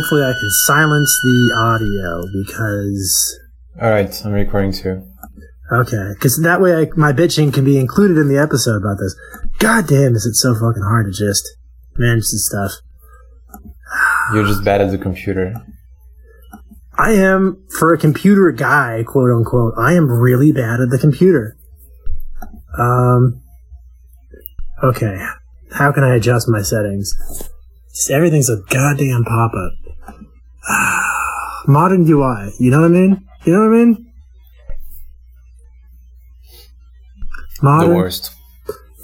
Hopefully I can silence the audio because All right, I'm recording too. okay, because that way I, my bitching can be included in the episode about this. God damn, is it so fucking hard to just manage this stuff? You're just bad at the computer. I am for a computer guy, quote unquote. I am really bad at the computer. Um. Okay, how can I adjust my settings? Just everything's a goddamn pop up. Modern UI, you know what I mean? You know what I mean? Modern, The worst.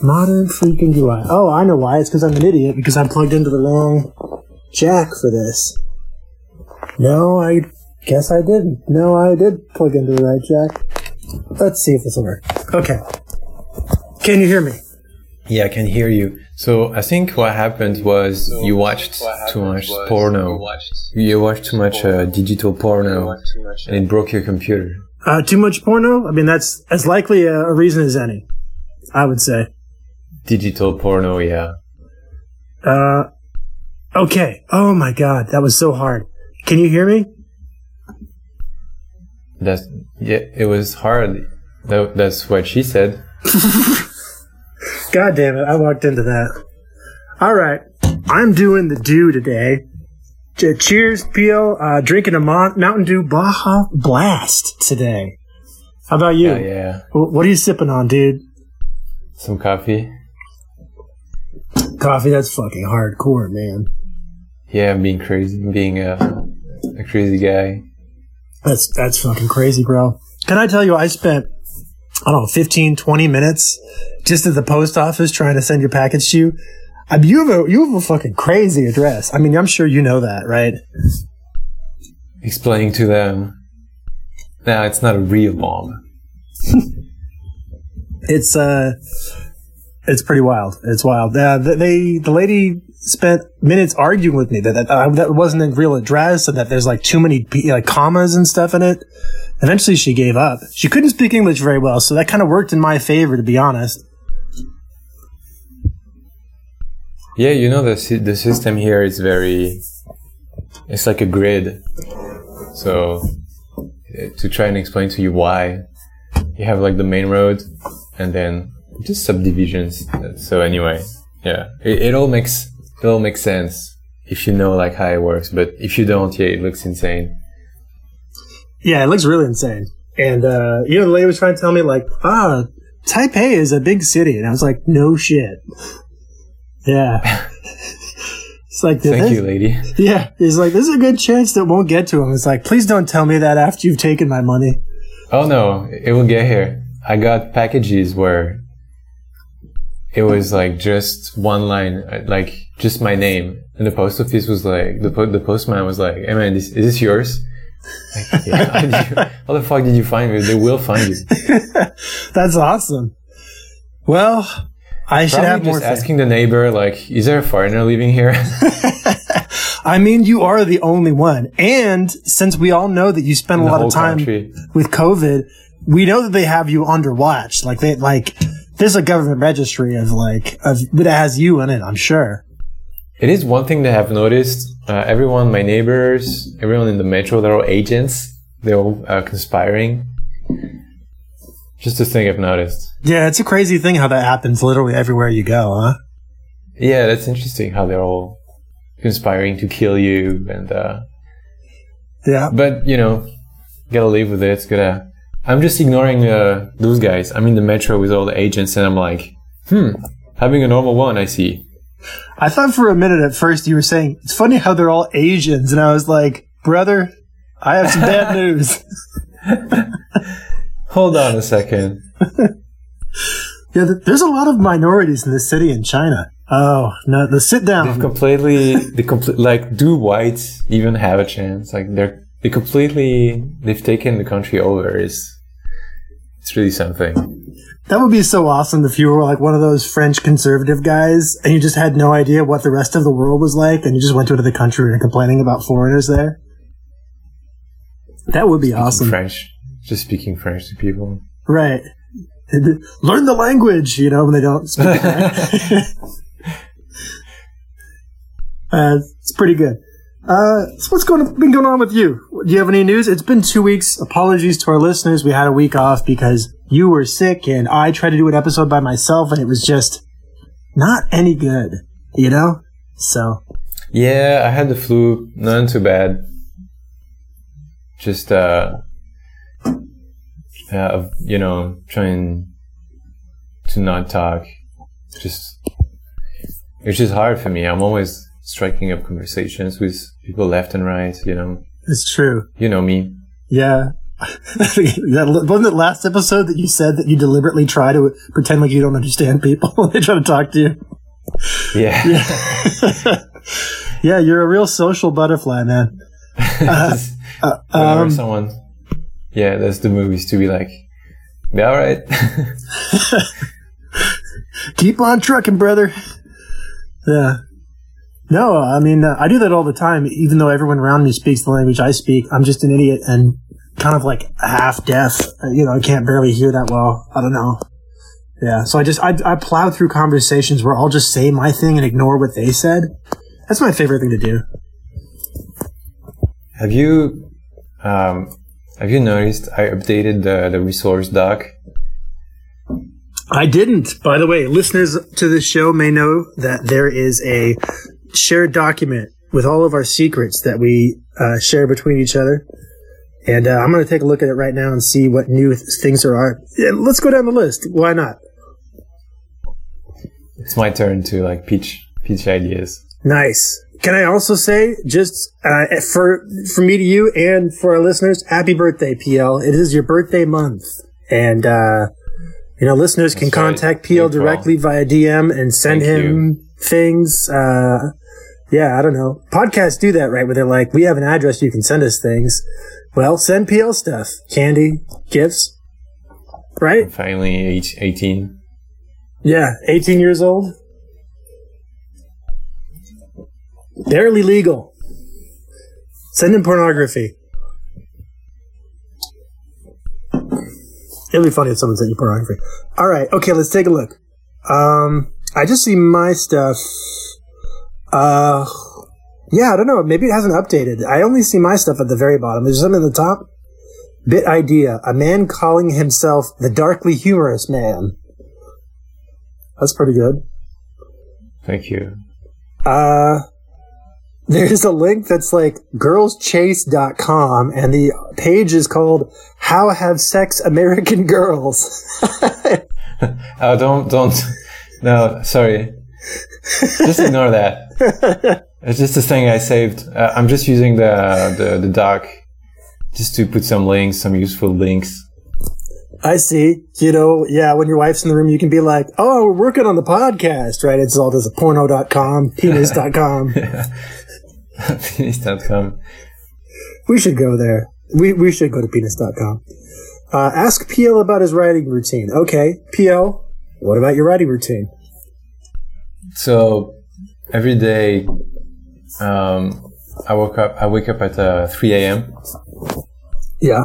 modern freaking UI. Oh, I know why. It's because I'm an idiot because I plugged into the wrong jack for this. No, I guess I didn't. No, I did plug into the right jack. Let's see if this will work. Okay. Can you hear me? Yeah, I can hear you. So I think what happened was you watched too much porno. You watched too much uh, digital porno, and it broke your computer. Uh, too much porno? I mean, that's as likely a, a reason as any. I would say. Digital porno, yeah. Uh, okay. Oh my god, that was so hard. Can you hear me? That's yeah. It was hard. That, that's what she said. God damn it, I walked into that. Alright, I'm doing the do today. Ch- cheers, Peel. Uh, drinking a Mountain Dew Baja Blast today. How about you? Yeah, yeah. Wh- What are you sipping on, dude? Some coffee. Coffee, that's fucking hardcore, man. Yeah, I'm being crazy. I'm being a, a crazy guy. That's, that's fucking crazy, bro. Can I tell you, I spent, I don't know, 15, 20 minutes just at the post office trying to send your package to you. I mean, you have a, you have a fucking crazy address. I mean, I'm sure you know that, right? Explaining to them. Nah, it's not a real bomb. it's uh it's pretty wild it's wild uh, th- they the lady spent minutes arguing with me that that, uh, that wasn't a real address and that there's like too many like commas and stuff in it eventually she gave up she couldn't speak english very well so that kind of worked in my favor to be honest Yeah, you know the sy- the system here is very. It's like a grid. So, uh, to try and explain to you why, you have like the main road, and then just subdivisions. So anyway, yeah, it, it all makes it all makes sense if you know like how it works. But if you don't, yeah, it looks insane. yeah it looks really insane and uh you know the lady was trying to tell me like ah taipei is a big city and i was like no shit yeah it's like Thank you, lady. Yeah, he's like, there's a good chance that won't get to him. It's like, please don't tell me that after you've taken my money. Oh no, it will get here. I got packages where it was like just one line, like just my name, and the post office was like the po- the postman was like, "Hey man, this, is this yours?" Like, yeah, you, how the fuck did you find me? They will find you. That's awesome. Well, I should Probably have more. just asking the neighbor, like, "Is there a foreigner living here?" I mean, you are the only one. And since we all know that you spend a lot of time country. with COVID, we know that they have you under watch. Like they, like, there's a government registry of like, of, that has you in it, I'm sure. It is one thing that I've noticed. Uh, everyone, my neighbors, everyone in the metro, they're all agents. They're all uh, conspiring. Just a thing I've noticed. Yeah, it's a crazy thing how that happens literally everywhere you go, huh? Yeah, that's interesting how they're all conspiring to kill you and uh Yeah. but you know, gotta live with it. It's gotta I'm just ignoring uh those guys. I'm in the metro with all the agents and I'm like, hmm, having a normal one, I see. I thought for a minute at first you were saying, it's funny how they're all Asians. And I was like, brother, I have some bad news. Hold on a second. Yeah, there's a lot of minorities in this city in China. Oh, no, the sit They've down. completely they complete like do whites even have a chance? Like they're they completely they've taken the country over is it's really something. That would be so awesome if you were like one of those French conservative guys and you just had no idea what the rest of the world was like and you just went to another country and complaining about foreigners there. That would be awesome. French. Just speaking French to people. Right. Learn the language, you know, when they don't speak right. Uh, it's pretty good. Uh, so what's going been going on with you? Do you have any news? It's been two weeks. Apologies to our listeners. We had a week off because you were sick, and I tried to do an episode by myself, and it was just not any good. You know. So Yeah, I had the flu. None too bad. Just uh, uh, you know, trying to not talk. Just it's just hard for me. I'm always striking up conversations with people left and right. You know, it's true. you know me. Yeah. that, wasn't it last episode that you said that you deliberately try to pretend like you don't understand people when they try to talk to you? Yeah. Yeah. yeah, you're a real social butterfly, man. Just Uh, um, someone, yeah, that's the movies to be like, yeah, all right. keep on trucking, brother. Yeah. No, I mean, uh, I do that all the time, even though everyone around me speaks the language I speak. I'm just an idiot and kind of like half deaf. Uh, You know, I can't barely hear that well. I don't know. Yeah. So I just, I, I plow through conversations where I'll just say my thing and ignore what they said. That's my favorite thing to do. have you, um, have you noticed I updated the the resource doc? I didn't. By the way, listeners to this show may know that there is a shared document with all of our secrets that we uh, share between each other. And uh, I'm going to take a look at it right now and see what new th- things there are. Yeah, let's go down the list. Why not? It's my turn to like pitch pitch ideas. Nice. Can I also say, just uh, for for me to you and for our listeners, happy birthday, PL! It is your birthday month, and uh, you know listeners can That's right. contact PL April. directly via DM and send Thank him things. Uh, yeah, I don't know. Podcasts do that, right? Where they're like, "We have an address, you can send us things." Well, send PL stuff, candy, gifts, right? Finally, age 18. Yeah, 18 years old. Barely legal. Send him pornography. It'll be funny if someone sent you pornography. All right, okay, let's take a look. Um, I just see my stuff. Uh, yeah, I don't know. Maybe it hasn't updated. I only see my stuff at the very bottom. Is there something at the top? Bit idea: a man calling himself the darkly humorous man. That's pretty good. Thank you. Uh, there's a link that's like girlschase.com and the page is called How Have Sex American Girls. Oh, don't don't. No, sorry. Just ignore that. It's just a thing I saved. Uh, I'm just using the, the the doc just to put some links, some useful links. I see. You know, yeah, when your wife's in the room, you can be like, oh, we're working on the podcast, right? It's all this porno.com, penis.com. Penis.com. we should go there. We, we should go to penis.com. Uh, ask PL about his writing routine. Okay, PL, what about your writing routine? So every day, um, I woke up. I wake up at uh, 3 a.m. Yeah.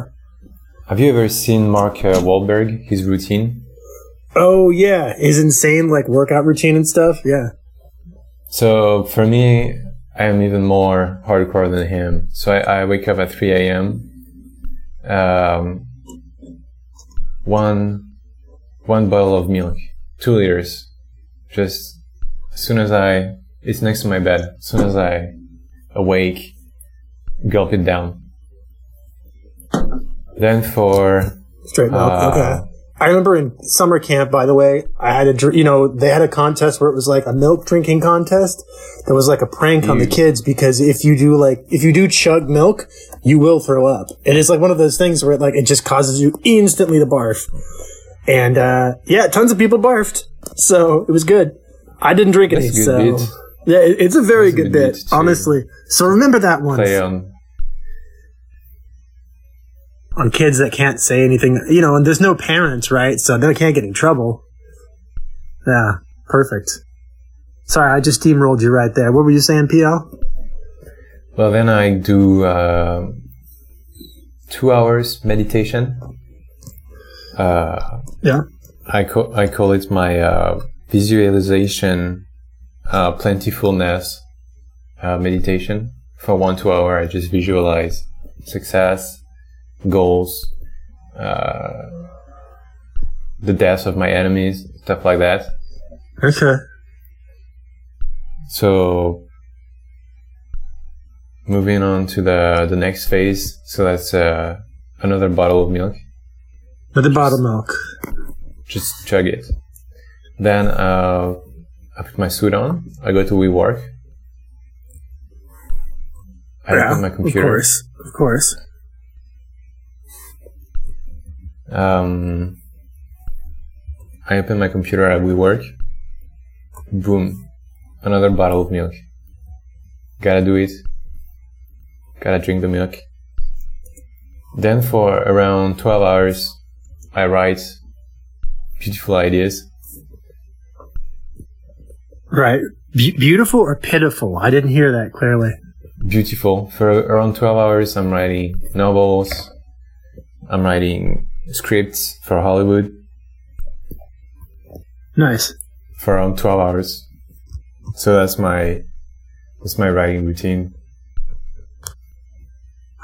Have you ever seen Mark uh, Wahlberg? His routine. Oh, yeah. His insane, like, workout routine and stuff. Yeah. So for me, I am even more hardcore than him. So I, I wake up at 3 a.m. Um, one, one bottle of milk, two liters. Just as soon as I, it's next to my bed. As soon as I awake, gulp it down. Then for Straight milk. Uh, okay. I remember in summer camp, by the way, I had a, you know, they had a contest where it was like a milk drinking contest. that was like a prank on the kids because if you do like, if you do chug milk, you will throw up. And it's like one of those things where it like, it just causes you instantly to barf. And, uh, yeah, tons of people barfed. So it was good. I didn't drink any, That's so. bit. Yeah, it, it's a very That's a good bit, bit, honestly. So remember that one play on on kids that can't say anything, you know, and there's no parents, right? So they can't get in trouble. Yeah, perfect. Sorry, I just steamrolled you right there. What were you saying, PL? Well, then I do uh, two hours meditation. Uh, Yeah. I call I call it my uh, visualization uh, plentifulness uh, meditation for one two hour. I just visualize success, goals, uh, the deaths of my enemies, stuff like that. Okay. So moving on to the the next phase. So that's uh, another bottle of milk. The bottle milk. Just chug it. Then uh, I put my suit on. I go to WeWork. I yeah, open my computer. Of course. Of course. Um, I open my computer at WeWork. Boom. Another bottle of milk. Gotta do it. Gotta drink the milk. Then for around 12 hours, I write beautiful ideas. Right. Be- beautiful or pitiful? I didn't hear that clearly. Beautiful. For around 12 hours, I'm writing novels. I'm writing scripts for Hollywood Nice. for around 12 hours. So that's my, that's my writing routine.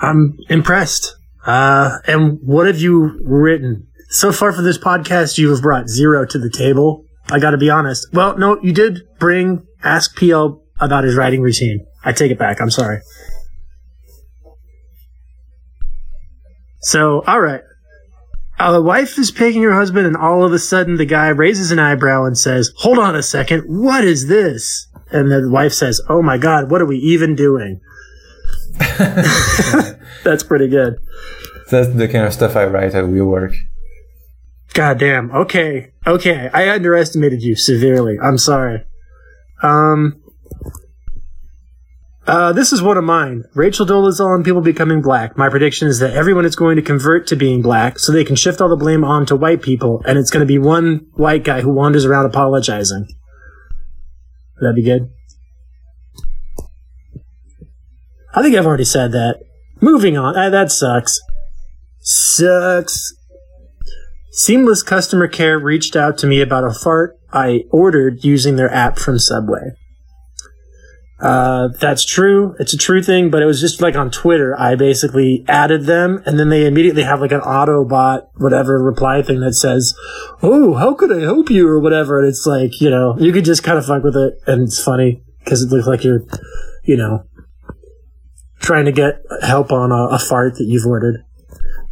I'm impressed. Uh, and what have you written? So far for this podcast, you have brought zero to the table. I gotta be honest. Well, no, you did bring Ask PL about his writing routine. I take it back. I'm sorry. So, alright. Uh, the wife is picking her husband, and all of a sudden the guy raises an eyebrow and says, Hold on a second, what is this? And the wife says, Oh my god, what are we even doing? That's pretty good. That's the kind of stuff I write at WeWork. God damn. Okay. Okay. I underestimated you severely. I'm sorry. Um. Uh, this is one of mine. Rachel Dolezal and people becoming black. My prediction is that everyone is going to convert to being black so they can shift all the blame onto white people, and it's going to be one white guy who wanders around apologizing. Would that be good? I think I've already said that. Moving on. Uh, that sucks. Sucks. Seamless customer care reached out to me about a fart I ordered using their app from Subway. Uh, that's true. It's a true thing, but it was just like on Twitter. I basically added them and then they immediately have like an Autobot, whatever reply thing that says, Oh, how could I help you? or whatever. And it's like, you know, you could just kind of fuck with it and it's funny because it looks like you're, you know, trying to get help on a, a fart that you've ordered.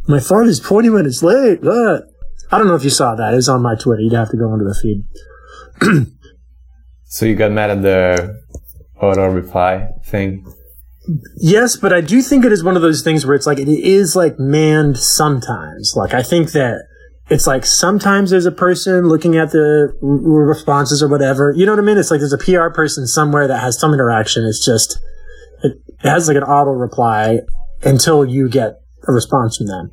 My fart is 20 minutes late. Ah. I don't know if you saw that. It was on my Twitter. You'd have to go into the feed. So you got mad at the auto reply thing. Yes, but I do think it is one of those things where it's like it is like manned sometimes. Like I think that it's like sometimes there's a person looking at the responses or whatever. You know what I mean? It's like there's a PR person somewhere that has some interaction. It's just it, it has like an auto reply until you get a response from them.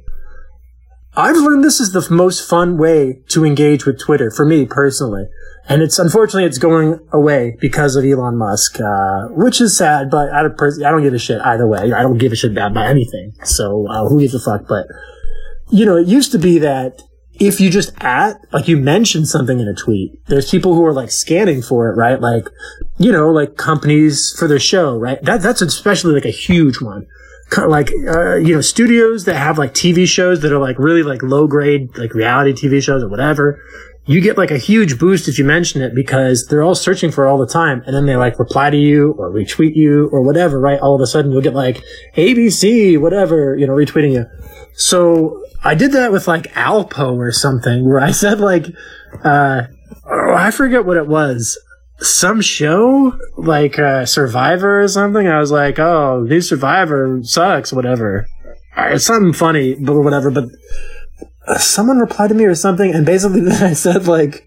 I've learned this is the most fun way to engage with Twitter for me personally. And it's unfortunately it's going away because of Elon Musk, uh, which is sad. But I don't, pers- I don't give a shit either way. I don't give a shit about anything. So uh, who gives a fuck? But you know, it used to be that if you just at like you mention something in a tweet, there's people who are like scanning for it, right? Like you know, like companies for their show, right? That that's especially like a huge one. Like uh, you know, studios that have like TV shows that are like really like low grade, like reality TV shows or whatever you get like a huge boost if you mention it because they're all searching for it all the time and then they like reply to you or retweet you or whatever, right? All of a sudden you'll get like ABC, whatever, you know, retweeting you. So I did that with like Alpo or something where I said like, uh, oh, I forget what it was. Some show like uh, Survivor or something. I was like, "Oh, new Survivor sucks." Whatever, Uh, something funny, but whatever. But uh, someone replied to me or something, and basically then I said like,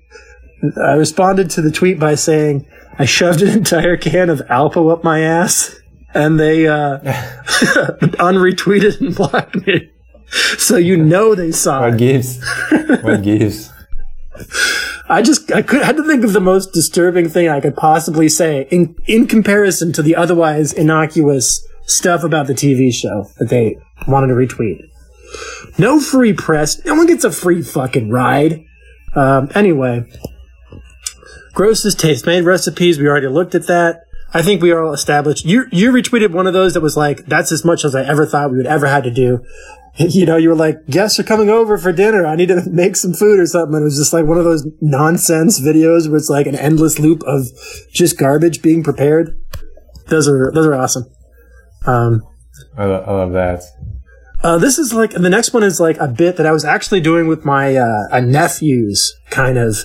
I responded to the tweet by saying I shoved an entire can of Alpo up my ass, and they uh, unretweeted and blocked me. So you know they saw What it. gives? what gives? I just I could had to think of the most disturbing thing I could possibly say in in comparison to the otherwise innocuous stuff about the TV show that they wanted to retweet. No free press. No one gets a free fucking ride. Um, anyway, Gross's Tastemade recipes. We already looked at that. I think we are all established. You you retweeted one of those that was like, "That's as much as I ever thought we would ever had to do." You know, you were like, "Guests are coming over for dinner. I need to make some food or something." And it was just like one of those nonsense videos where it's like an endless loop of just garbage being prepared. Those are those are awesome. Um, I, lo- I love that. uh, this is like the next one is like a bit that I was actually doing with my uh, nephews, kind of.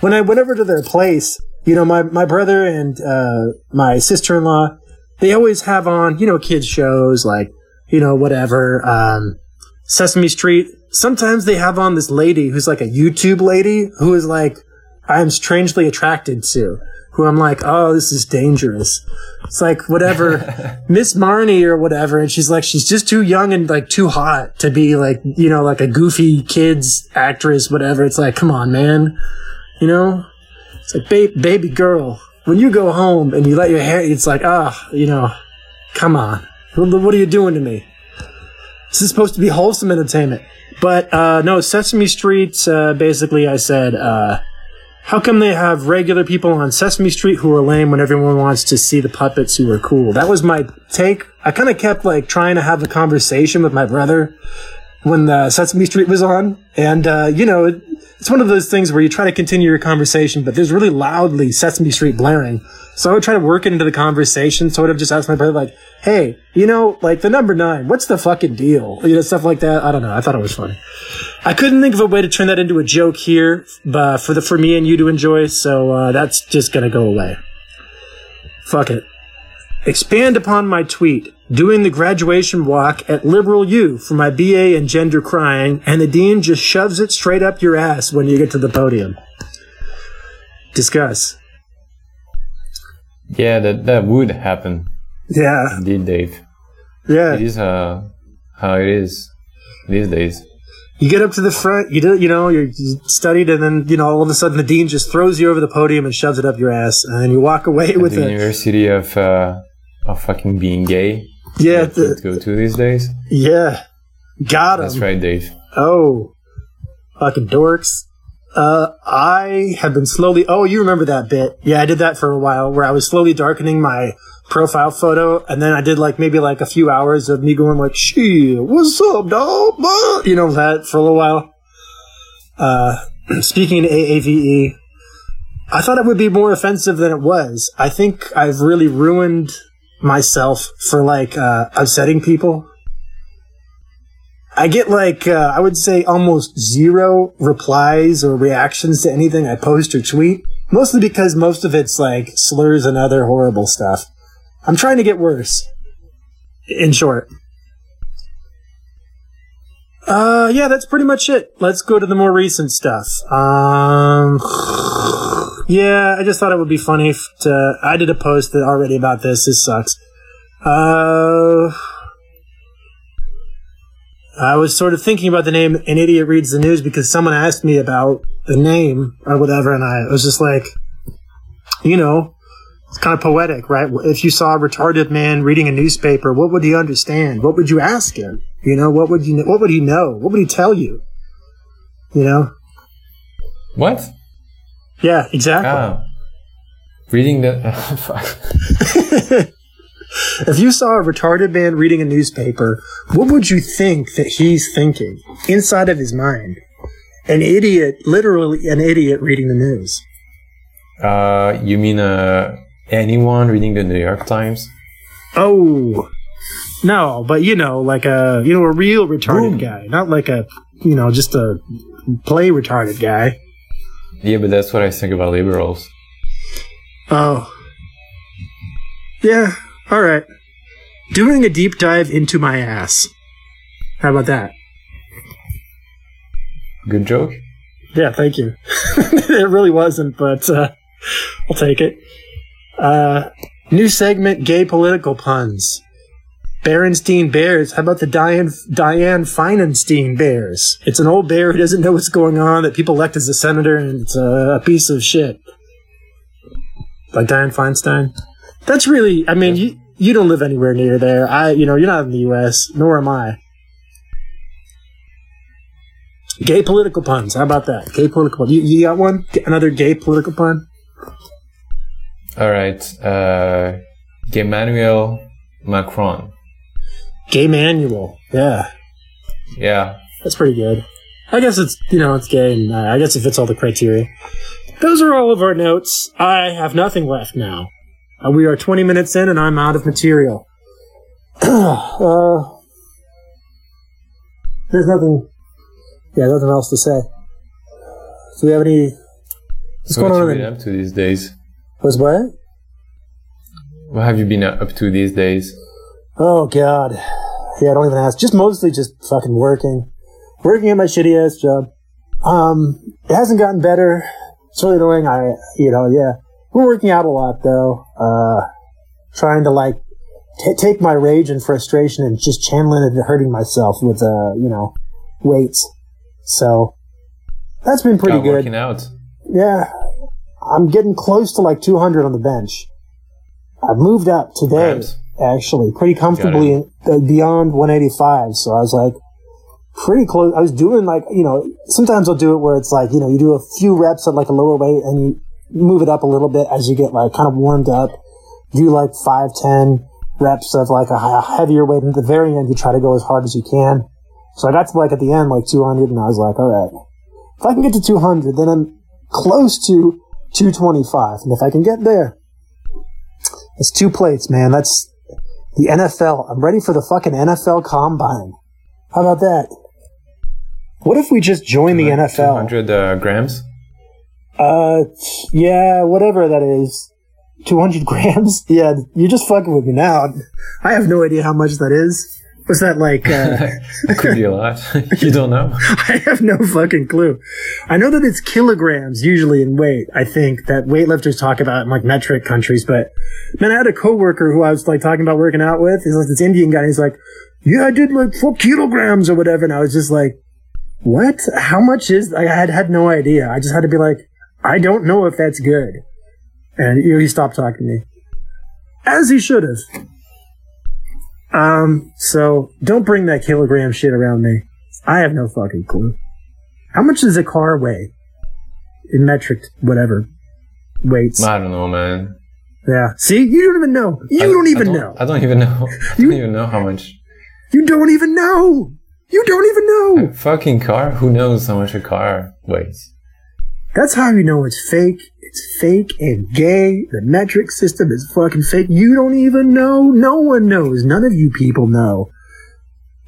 When I went over to their place, you know, my my brother and uh, my sister in law, they always have on, you know, kids shows like, you know, whatever, um, Sesame Street. Sometimes they have on this lady who's like a YouTube lady who is like, I'm strangely attracted to. Who I'm like, oh, this is dangerous. It's like whatever, Miss Marnie or whatever, and she's like, she's just too young and like too hot to be like, you know, like a goofy kids actress, whatever. It's like, come on, man, you know. It's like, ba- baby girl, when you go home and you let your hair, it's like, ah, you know, come on, what are you doing to me? This is supposed to be wholesome entertainment, but uh, no, Sesame Street. Uh, basically, I said. Uh, how come they have regular people on Sesame Street who are lame when everyone wants to see the puppets who are cool? That was my take. I kind of kept like trying to have a conversation with my brother when the Sesame Street was on, and uh, you know, it's one of those things where you try to continue your conversation, but there's really loudly Sesame Street blaring. So I would try to work it into the conversation, sort of just ask my brother like, "Hey, you know, like the number nine, what's the fucking deal?" You know, stuff like that. I don't know. I thought it was funny. I couldn't think of a way to turn that into a joke here, but for the for me and you to enjoy. So uh, that's just gonna go away. Fuck it. Expand upon my tweet. Doing the graduation walk at Liberal U for my BA in gender crying, and the dean just shoves it straight up your ass when you get to the podium. Discuss. Yeah, that that would happen. Yeah, Indeed, Dave. yeah. It is uh, how it is these days. You get up to the front, you do, you know, you're, you studied, and then you know, all of a sudden, the dean just throws you over the podium and shoves it up your ass, and you walk away with the it. University of uh, of fucking being gay. Yeah, the, go to these days. yeah. Got him. That's right, Dave. Oh, fucking dorks. Uh, I have been slowly. Oh, you remember that bit? Yeah, I did that for a while, where I was slowly darkening my profile photo, and then I did like maybe like a few hours of me going like, "She, what's up, dog?" Bah," You know that for a little while. Uh, speaking to AAVE, I thought it would be more offensive than it was. I think I've really ruined myself for like uh, upsetting people. I get like uh, I would say almost zero replies or reactions to anything I post or tweet. Mostly because most of it's like slurs and other horrible stuff. I'm trying to get worse. In short. Uh, yeah, that's pretty much it. Let's go to the more recent stuff. Um, yeah, I just thought it would be funny if to, I did a post that already about this. This sucks. Uh, I was sort of thinking about the name An Idiot Reads the News because someone asked me about the name or whatever, and I was just like, you know, it's kind of poetic, right? If you saw a retarded man reading a newspaper, what would he understand? What would you ask him? You know, what would you, what would he know? What would he tell you? You know? What? Yeah, exactly. Reading the fuck. If you saw a retarded man reading a newspaper, what would you think that he's thinking inside of his mind? An idiot, literally an idiot reading the news. Uh, you mean uh, anyone reading the New York Times? Oh, no, but you know, like a you know a real retarded Boom. guy, not like a you know just a play retarded guy. Yeah, but that's what I think about liberals. Oh, yeah. All right. Doing a deep dive into my ass. How about that? Good joke. Yeah, thank you. it really wasn't, but uh, I'll take it. Uh, new segment: gay political puns. Berenstein Bears. How about the Diane Diane Feinstein Bears? It's an old bear who doesn't know what's going on that people elect as a senator, and it's a, a piece of shit. Like Diane Feinstein. That's really. I mean, you you don't live anywhere near there. I, you know, you're not in the U.S. Nor am I. Gay political puns. How about that? Gay political. You, you got one? Another gay political pun? All right. Uh, Emmanuel Macron. Gay manual. Yeah, Yeah. that's pretty good. I guess it's you know it's gay, and uh, I guess it fits all the criteria. Those are all of our notes. I have nothing left now. Uh, we are 20 minutes in, and I'm out of material. uh, there's nothing. Yeah, nothing else to say. Do we have any? What's So going what on? you been up to these days? Was what? What have you been up to these days? Oh God. Yeah, I don't even ask. Just mostly just fucking working. Working at my shitty ass job. Um, it hasn't gotten better. It's really annoying. I, you know, yeah. We're working out a lot though. Uh, trying to like t- take my rage and frustration and just channeling it into hurting myself with, uh, you know, weights. So that's been pretty Oh, good. working out. Yeah. I'm getting close to like 200 on the bench. I've moved up today, Grams. Actually, pretty comfortably uh, beyond 185. So I was like, pretty close. I was doing like, you know, sometimes I'll do it where it's like, you know, you do a few reps at like a lower weight and you move it up a little bit as you get like kind of warmed up. Do like five, ten reps of like a hi- heavier weight. And at the very end, you try to go as hard as you can. So I got to like at the end, like 200 and I was like, all right, if I can get to 200, then I'm close to 225. And if I can get there, it's two plates, man. That's the NFL. I'm ready for the fucking NFL combine. How about that? What if we just join the NFL? 200 uh, grams. Uh, yeah, whatever that is. 200 grams? Yeah, you're just fucking with me now. I have no idea how much that is. Was that like, uh, Could be a lot. you don't know. I have no fucking clue. I know that it's kilograms usually in weight. I think that weightlifters talk about in like metric countries, but man, I had a coworker who I was like talking about working out with. He's like this Indian guy. And he's like, yeah, I did like four kilograms or whatever. And I was just like, what? How much is, I had had no idea. I just had to be like, I don't know if that's good. And he stopped talking to me. As he should have. Um, so don't bring that kilogram shit around me. I have no fucking clue. How much does a car weigh? In metric, whatever. Weights. I don't know, man. yeah. See? You don't even know. You I- don't I even know. I don't even know. I don't even know how much. You don't even know. You don't even know. A fucking car? Who knows how much a car weighs? That's how you know it's fake. It's fake and gay. The metric system is fucking fake. You don't even know. No one knows. None of you people know.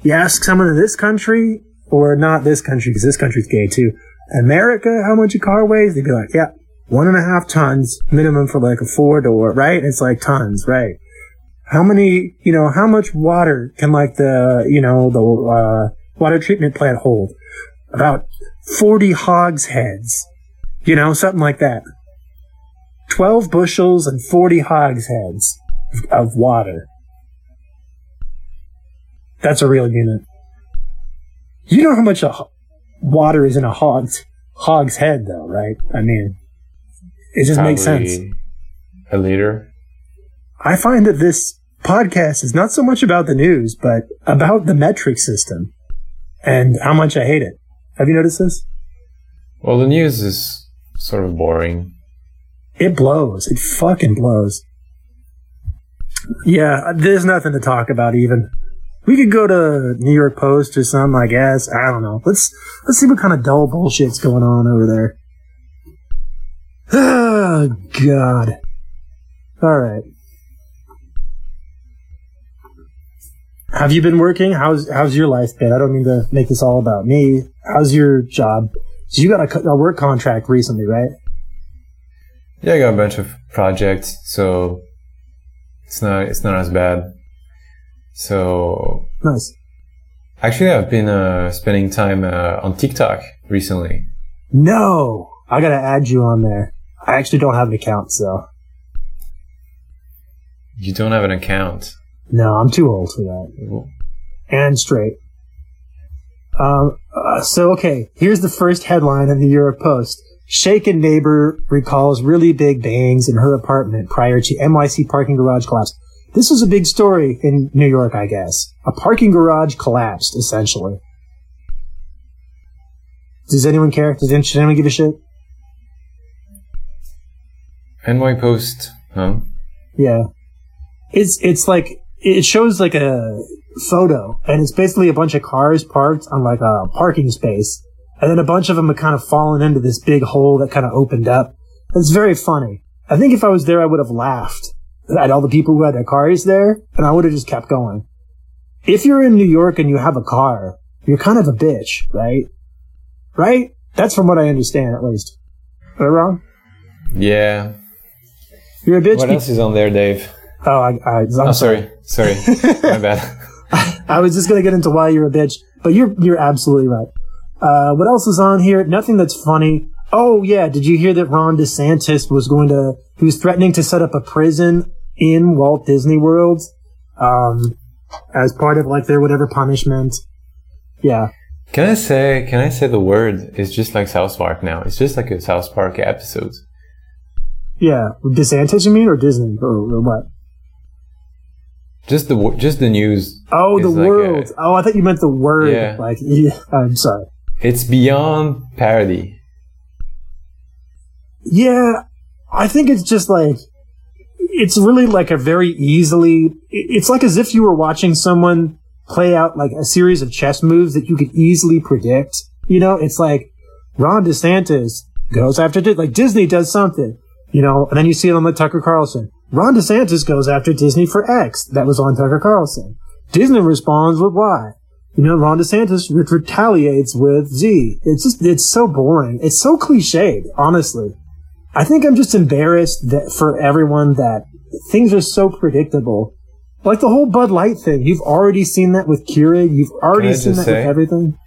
You ask someone in this country, or not this country, because this country's gay too. America, how much a car weighs? They'd be like, yeah, one and a half tons minimum for like a four door, right? It's like tons, right? How many, you know, how much water can like the, you know, the, uh, water treatment plant hold? About 40 hogsheads. You know, something like that. 12 bushels and 40 hogsheads of water. That's a real unit. You know how much a ho- water is in a hog's, hog's head, though, right? I mean, it just makes sense. A liter. I find that this podcast is not so much about the news, but about the metric system and how much I hate it. Have you noticed this? Well, the news is sort of boring. It blows. It fucking blows. Yeah, there's nothing to talk about even. We could go to New York Post or something, I guess. I don't know. Let's let's see what kind of dull bullshit's going on over there. Oh God. All right. Have you been working? How's how's your life been? I don't mean to make this all about me. How's your job? So you got a, a work contract recently, right? Yeah, I got a bunch of projects, so it's not it's not as bad. So Nice. actually, I've been uh, spending time uh, on TikTok recently. No, I gotta add you on there. I actually don't have an account, so You don't have an account. no, I'm too old for that. And straight. Um, uh, so okay, here's the first headline of the York Post. Shaken neighbor recalls really big bangs in her apartment prior to NYC parking garage collapse. This was a big story in New York, I guess. A parking garage collapsed, essentially. Does anyone care? Does any- should anyone give a shit? NY Post Huh? Yeah. It's it's like it shows like a photo and it's basically a bunch of cars parked on like a parking space. And then a bunch of them have kind of fallen into this big hole that kind of opened up. It's very funny. I think if I was there, I would have laughed at all the people who had their cars there and I would have just kept going. If you're in New York and you have a car, you're kind of a bitch, right? Right? That's from what I understand, at least. Am I wrong? Yeah. You're a bitch. What else is on there, Dave? oh, I, I, I'm Oh, sorry. Sorry. My bad. I was just gonna get into why you're a bitch, but you're you're absolutely right. Uh, what else is on here? Nothing that's funny. Oh yeah, did you hear that Ron DeSantis was going to? He was threatening to set up a prison in Walt Disney World, um, as part of like their whatever punishment. Yeah, Can I say, can I say the word? It's just like South Park now. It's just like a South Park episode. yeah. DeSantis, you mean, or Disney, or, or what? Just the, just the news. Oh, the like a- world. oh, I thought you meant the word. Yeah. Like, yeah, I'm sorry. It's beyond parody. Yeah, I think it's just like it's really like a very easily. It's like as if you were watching someone play out like a series of chess moves that you could easily predict. You know, it's like Ron DeSantis goes after like Disney does something, you know, and then you see it on the Tucker Carlson. Ron DeSantis goes after Disney for X. That was on Tucker Carlson. Disney responds with Y. You know, Ron DeSantis re- retaliates with Z. It's just, it's so boring. It's so cliched, honestly. I think I'm just embarrassed that for everyone that things are so predictable. Like the whole Bud Light thing. You've already seen that with Keurig. You've already seen that say- with everything.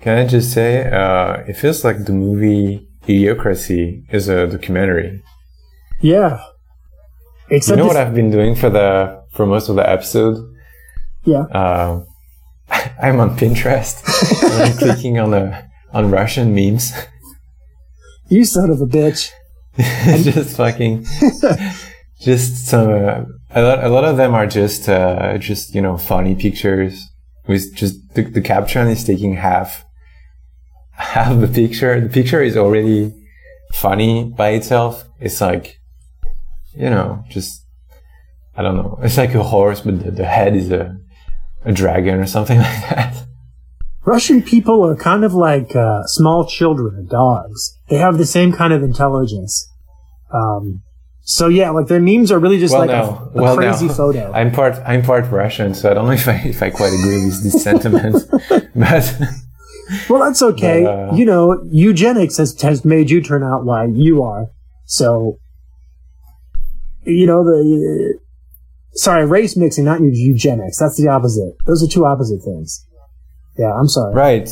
Can I just say, uh, it feels like the movie Idiocracy is a documentary. Yeah. You know what I've been doing for the, for most of the episode? yeah. Uh, I'm on Pinterest. and I'm clicking on the, on Russian memes. You son of a bitch. just fucking, just some, uh, a lot, a lot of them are just, uh, just, you know, funny pictures with just the, the caption is taking half, half the picture. The picture is already funny by itself. It's like, you know, just, I don't know. It's like a horse, but the, the head is a, a dragon or something like that. Russian people are kind of like uh, small children, dogs. They have the same kind of intelligence. Um, so yeah, like their memes are really just Well, like now, a, a well, crazy now, photo. I'm part, I'm part Russian, so I don't know if I, if I quite agree with this sentiment, but well, that's okay. But, uh, you know, eugenics has has made you turn out why you are. So, you know the. Sorry, race mixing, not eugenics. That's the opposite. Those are two opposite things. Yeah, I'm sorry. right.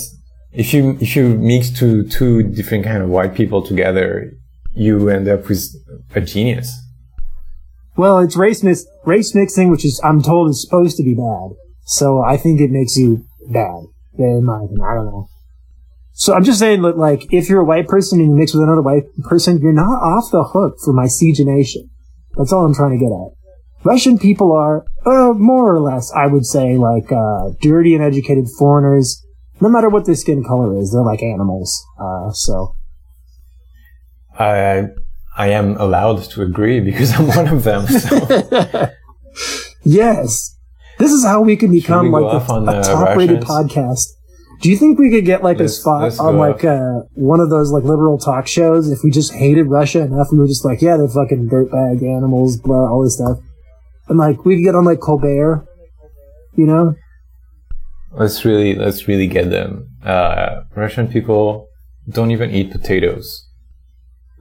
If you, if you mix two, two different kind of white people together, you end up with a genius. Well, it's race mix race mixing, which is I'm told is supposed to be bad. So I think it makes you bad. In my opinion, I don't know. So I'm just saying that, like, if you're a white person and you mix with another white person, you're not off the hook for miscegenation. That's all I'm trying to get at. Russian people are, uh, more or less, I would say, like, uh, dirty and educated foreigners. No matter what their skin color is, they're like animals. Uh, so. I, I am allowed to agree because I'm one of them. So. yes. This is how we can become we like a, a top-rated podcast. Do you think we could get like a Let's- spot on like uh, one of those like liberal talk shows if we just hated Russia enough? We were just like, yeah, they're fucking dirtbag animals, blah, all this stuff, and like we could get on like Colbert, you know? let's really, let's really get them. Uh, Russian people don't even eat potatoes.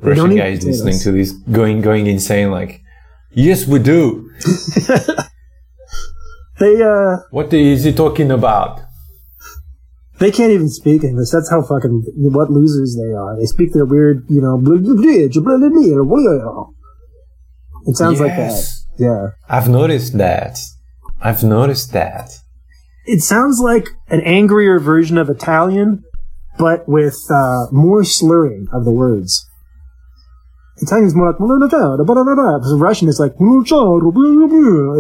They Russian guys potatoes. listening to this going, going insane like, yes, we do. They uh What is he talking about? they can't even speak English. That's how fucking what losers they are. They speak their weird, you know. It sounds like that. Yeah. I've noticed that. I've noticed that. it sounds like an angrier version of Italian, but with uh, more slurring of the words. Italian is more like Russian is like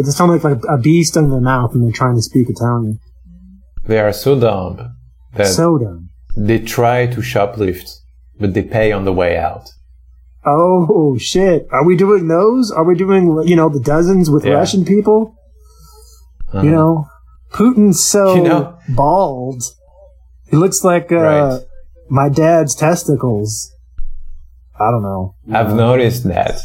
it sounds like, like a bee stung their mouth when they're trying to speak Italian. They are so dumb that So dumb. they try to shoplift, but they pay on the way out. Oh shit! Are we doing those? Are we doing you know the dozens with Yeah. Russian people? Uh-huh. You know, Putin's so You know- bald. He looks like uh, Right. my dad's testicles. I don't know. I've noticed that.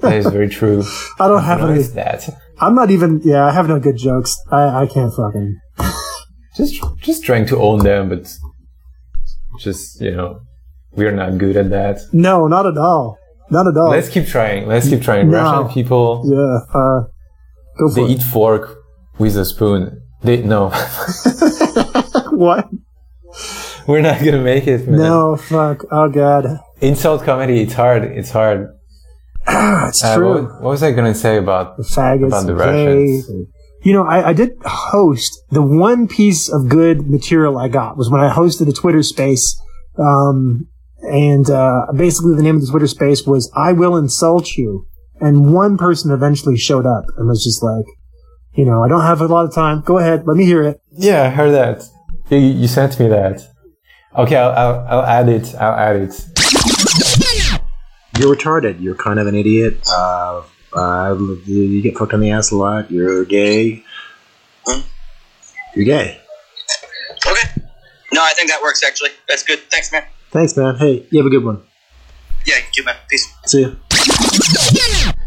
that is very true. I don't I've have any. that. I'm not even. Yeah, I have no good jokes. I I can't fucking. Just just trying to own them, but just you know, we're not good at that. No, not at all. Not at all. Let's keep trying. Let's keep trying. No. Russian people, yeah. Uh, go for it. they for eat fork with a spoon. They no, what? we're not gonna make it. Man. No, fuck. Oh god. Insult comedy. It's hard. It's hard. It's Uh, true. what, what was I gonna say about? the faggots, About the the gays. You know, I, I did host the one piece of good material I got was when I hosted a Twitter space. Um, and, uh, basically the name of the Twitter space was I will insult you. And one person eventually showed up and was just like, you know, I don't have a lot of time. Go ahead. Let me hear it. Yeah, I heard that. You, you sent me that. Okay, I'll, I'll, I'll add it. I'll add it. You're retarded. You're kind of an idiot. Uh, uh, you get fucked on the ass a lot. You're gay. You're gay. Okay. No, I think that works actually. That's good. Thanks, man. Thanks, man. Hey, you have a good one. Yeah, you too, man. Peace. See ya.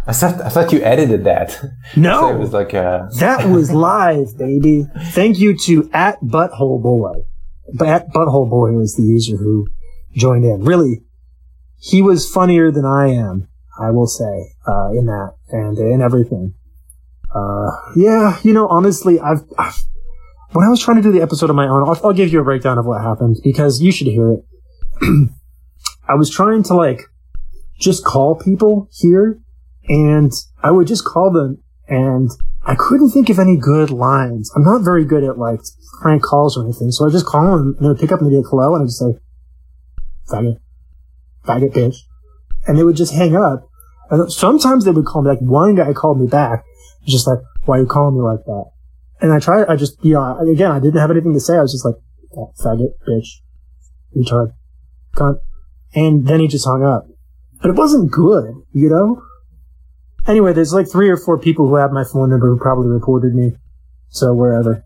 I thought I thought you edited that. So it No, was like uh that was live, baby. Thank you to at Butthole Boy. But at Butthole Boy was the user who joined in. Really, he was funnier than I am, I will say, uh, in that and in everything. Uh, yeah, you know, honestly, I've, I've, when I was trying to do the episode on my own, I'll, I'll give you a breakdown of what happened because you should hear it. I was trying to like just call people here and I would just call them and I couldn't think of any good lines. I'm not very good at like prank calls or anything, so I just call them and they would pick up and they'd be like, hello, and I'd just say, faggot, faggot bitch. And they would just hang up. And sometimes they would call me, like one guy called me back, just like, why are you calling me like that? And I tried, I just, you know, again, I didn't have anything to say. I was just like, faggot, bitch, retard. And then he just hung up. But it wasn't good, you know? Anyway, there's like three or four people who have my phone number who probably reported me. So wherever.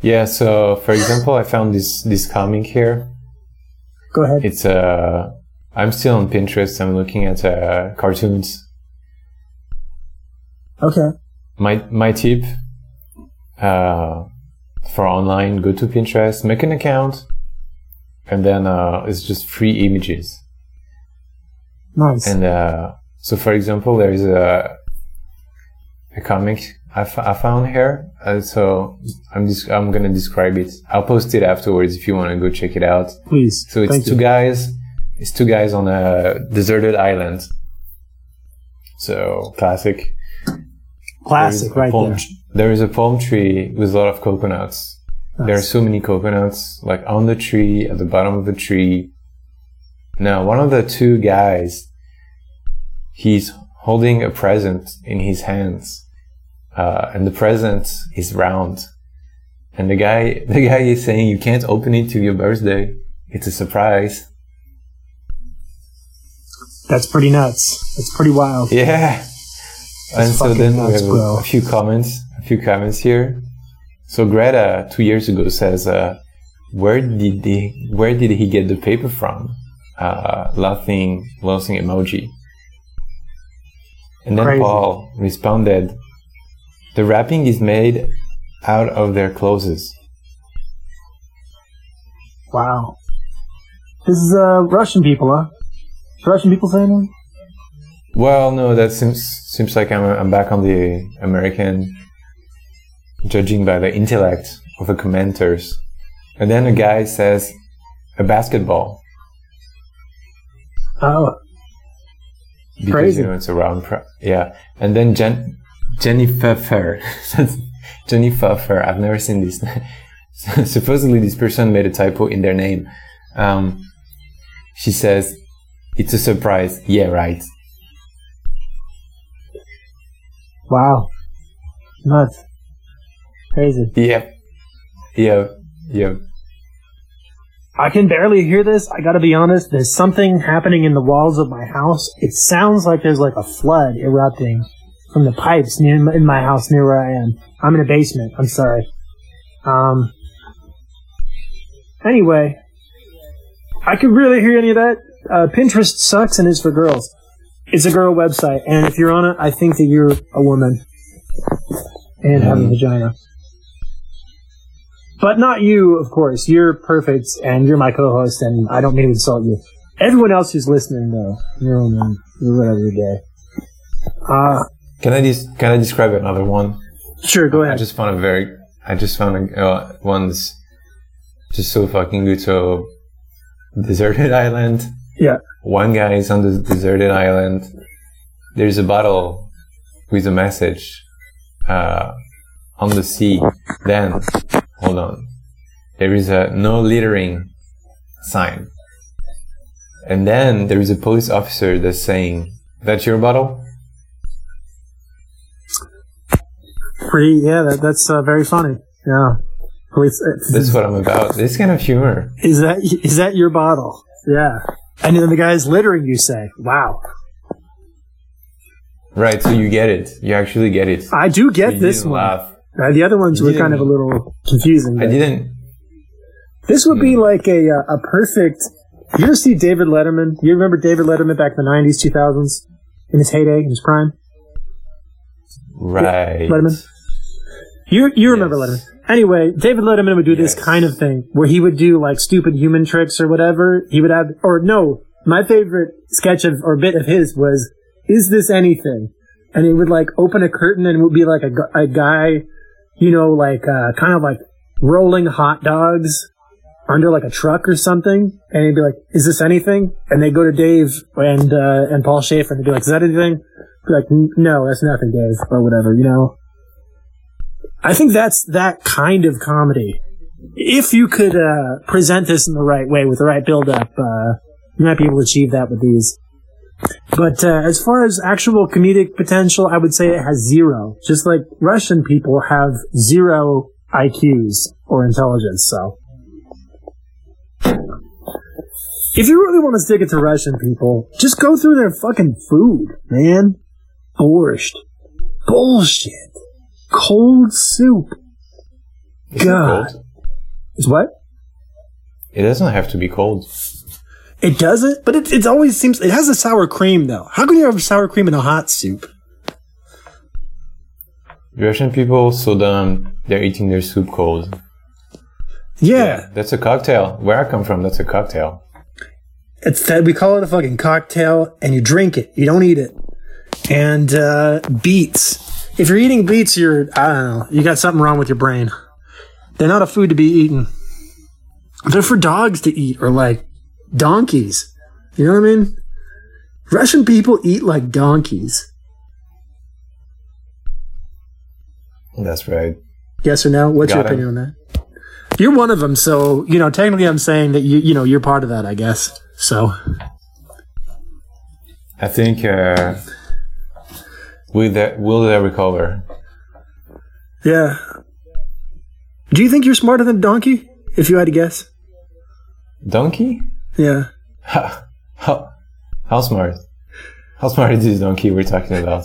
yeah. So for example, I found this this comic here. Go ahead. It's uh I'm still on Pinterest. I'm looking at uh, cartoons. Okay. My my tip uh for online, go to Pinterest, make an account, and then uh it's just free images. Nice. And uh, so, for example, there is a a comic I, f- I found here. Uh, so I'm dis- I'm gonna describe it. I'll post it afterwards if you want to go check it out. Please. So it's Thank two you. guys. It's two guys on a deserted island. So classic. Classic, There right palm there. there is a palm tree with a lot of coconuts. There are so many coconuts, like on the tree, at the bottom of the tree. Now, one of the two guys, he's holding a present in his hands, uh, and the present is round. And the guy, the guy is saying, "You can't open it till your birthday. It's a surprise." That's pretty nuts. That's pretty wild. Yeah. and so then we have bro. a few comments, a few comments here. So Greta two years ago says, uh, "Where did he, where did he get the paper from?" Uh, laughing, laughing emoji. And then Crazy. Paul responded, "The wrapping is made out of their clothes." Wow. This is uh, Russian people, huh? Russian people saying that? Well, no, that seems seems like I'm I'm back on the American, judging by the intellect of the commenters. And then a guy says, a basketball Oh, because Crazy. you know it's a round. Pro- yeah, and then Jen Jenny Pfeffer, Jenny Pfeffer. I've never seen this. Supposedly, this person made a typo in their name. Um, she says, "It's a surprise." Yeah, right. wow. Nuts. Crazy. Yep. Yep. Yep. I can barely hear this. I gotta be honest. There's something happening in the walls of my house. It sounds like there's like a flood erupting from the pipes near in my house near where I am. I'm in a basement. I'm sorry. Um. Anyway, I could really hear any of that. Uh, Pinterest sucks and is for girls. It's a girl website, and if you're on it, I think that you're a woman and have a vagina. But not you, of course. You're perfect, and you're my co-host, and I don't mean to insult you. Everyone else who's listening, though, you're on whatever you're. Uh, Can I des- can I describe another one? sure, go ahead. I just found a very, I just found a, uh, one's just so fucking good. So, deserted island. Yeah. One guy is on the deserted island. There's a bottle with a message uh, on the sea. Then, hold on. There is a no littering sign. And then there is a police officer that's saying, "That's your bottle." Pretty, yeah, that, that's uh, very funny. Yeah. Police, uh, That's what I'm about. This kind of humor. is that is that your bottle? Yeah. And then the guy's littering you. Say, "Wow, Right, so you get it. You actually get it. I do get You this one." laugh. Uh, the other ones You were kind of a little confusing. I didn't. This would be like a uh, a perfect. You ever see David Letterman? You remember David Letterman back in the nineties, two thousands, in his heyday, in his prime. Right. Letterman. You you remember Yes. Letterman? Anyway, David Letterman would do this kind of thing where he would do like stupid human tricks or whatever. He would have, or no, my favorite sketch of or bit of his was, "Is this anything?" And he would like open a curtain and it would be like a, a guy, you know, like uh, kind of like rolling hot dogs under like a truck or something, and he'd be like, "Is this anything?" And they go to Dave and uh, and Paul Shaffer and they'd be like, "Is that anything?" Be like, "No, that's nothing, Dave," or whatever, you know. I think that's that kind of comedy. If you could uh, present this in the right way with the right build up, uh, you might be able to achieve that with these. But uh, as far as actual comedic potential, I would say it has zero. Just like Russian people have zero IQs or intelligence. So, if you really want to stick it to Russian people, just go through their fucking food, man. Borscht, bullshit, cold soup. God. Is what? It doesn't have to be cold. It doesn't, but it, it always seems it has a sour cream though. How can you have sour cream in a hot soup? Russian people so dumb. They're eating their soup cold. Yeah, That's a cocktail. Where I come from, that's a cocktail. it's that we call it a fucking cocktail, and you drink it. You don't eat it. And uh, beets. If you're eating beets, you're I don't know. You got something wrong with your brain. They're not a food to be eaten. They're for dogs to eat or like donkeys. You know what I mean? Russian people eat like donkeys. That's right. Yes or no? What's your Got it. opinion on that? You're one of them, so you know. Technically, I'm saying that you you know you're part of that. I guess so. I think uh, will that will they recover? Yeah. Do you think you're smarter than Donkey? If you had to guess. Donkey? Yeah. How, how, how smart? How smart is this donkey we're talking about?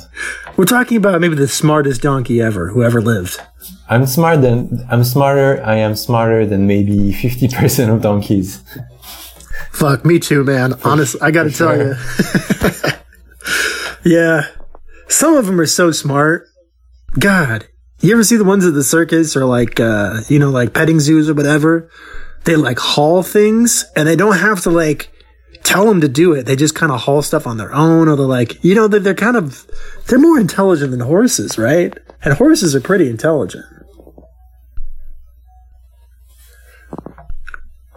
We're talking about maybe the smartest donkey ever, who ever lived. I'm smart than I'm smarter. I am smarter than maybe fifty percent of donkeys. Fuck, me too, man. Honestly, I gotta tell you. yeah. Some of them are so smart. God. You ever see the ones at the circus or like, uh, you know, like petting zoos or whatever? They like haul things and they don't have to like tell them to do it. They just kind of haul stuff on their own or they're like, you know, they're, they're kind of, they're more intelligent than horses, right? And horses are pretty intelligent.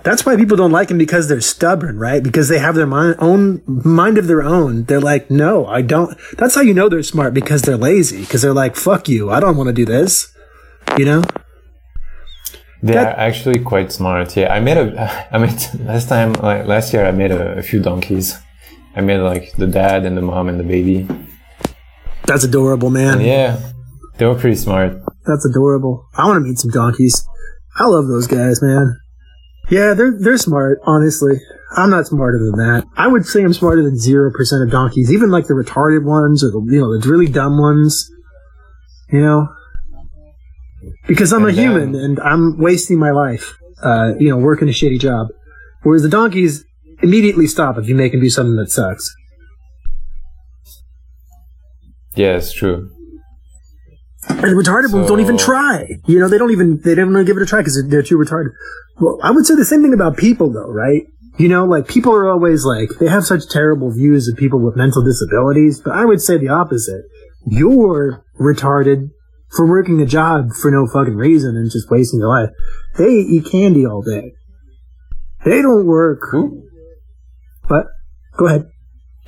That's why people don't like them because they're stubborn, right? Because they have their mind, own mind of their own. They're like, no, I don't. That's how you know they're smart because they're lazy. Because they're like, fuck you, I don't want to do this. You know? They That- are actually quite smart. Yeah, I made a. I made last time, like last year, I made a, a few donkeys. I made like the dad and the mom and the baby. That's adorable, man. Yeah, they were pretty smart. That's adorable. I want to meet some donkeys. I love those guys, man. Yeah, they're they're smart. Honestly, I'm not smarter than that. I would say I'm smarter than zero percent of donkeys, even like the retarded ones or the you know the really dumb ones. You know, because I'm And a then- human and I'm wasting my life. Uh, you know, working a shitty job. Whereas the donkeys immediately stop if you make them do something that sucks. Yeah, it's true. And the retarded ones don't even try. You know, they don't even they don't even give it a try because they're, they're too retarded. Well, I would say the same thing about people, though, right? You know, like people are always like they have such terrible views of people with mental disabilities, but I would say the opposite. You're retarded for working a job for no fucking reason and just wasting your life. They eat candy all day. They don't work. Who? But go ahead.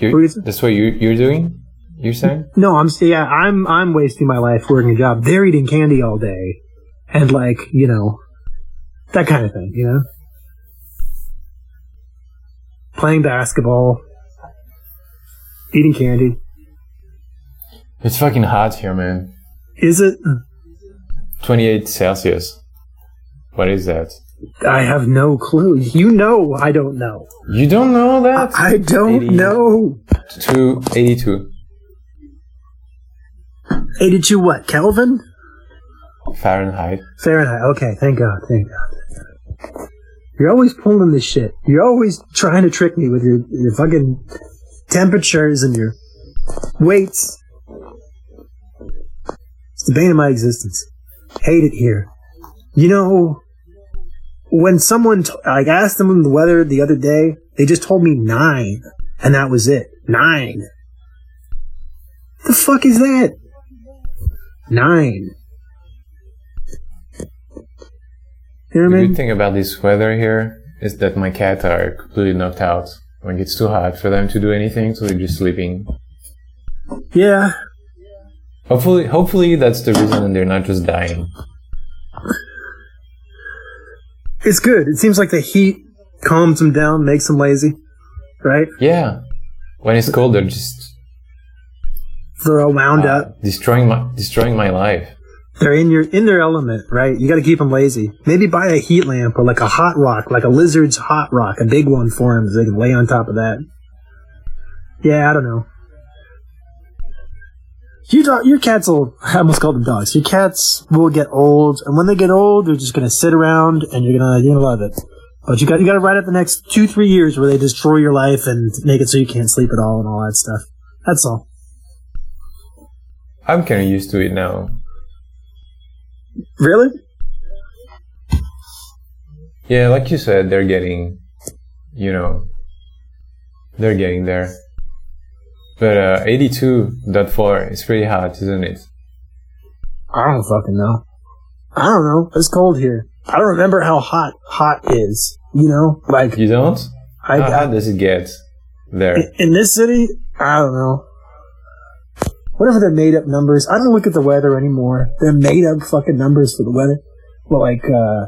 Is that's what you, you're doing? You're saying? No, I'm yeah, I'm I'm wasting my life working a job. They're eating candy all day, and like you know, that kind of thing. You know, playing basketball, eating candy. It's fucking hot here, man. Is it? 28 Celsius. What is that? I have no clue. You know, I don't know. You don't know that? I don't 80. know. Two eighty-two 82 what? Kelvin? Fahrenheit. Fahrenheit. Okay, thank God. Thank God. You're always pulling this shit. You're always trying to trick me with your, your fucking temperatures and your weights. It's the bane of my existence. Hate it here. You know, when someone, t- like, asked them the weather the other day, they just told me nine. And that was it. Nine. The fuck is that? Nine. You know The I good thing about this weather here is that my cats are completely knocked out. When it gets too hot for them to do anything, so they're just sleeping. Yeah. Hopefully, hopefully that's the reason and they're not just dying. It's good. It seems like the heat calms them down, makes them lazy, right? Yeah. When it's cold, they're just They're all wound uh, up. destroying my destroying my life. They're in your in their element, right? You got to keep them lazy. Maybe buy a heat lamp or like a hot rock, like a lizard's hot rock, a big one for them, so they can lay on top of that. Yeah, I don't know. You do- your cats will. I almost called them dogs. Your cats will get old, and when they get old, they're just gonna sit around, and you're gonna you're gonna love it. But you got you got to ride out the next two three years where they destroy your life and make it so you can't sleep at all and all that stuff. That's all. I'm kind of used to it now. Really? Yeah, like you said, they're getting, you know, they're getting there. But uh, 82.4 is pretty hot, isn't it? I don't fucking know. I don't know. It's cold here. I don't remember how hot hot is. You know, like You don't? I, How hot does it get there? in, in this city. I don't know. Whatever they're made up numbers. I don't look at the weather anymore. They're made up fucking numbers for the weather. Well, like uh,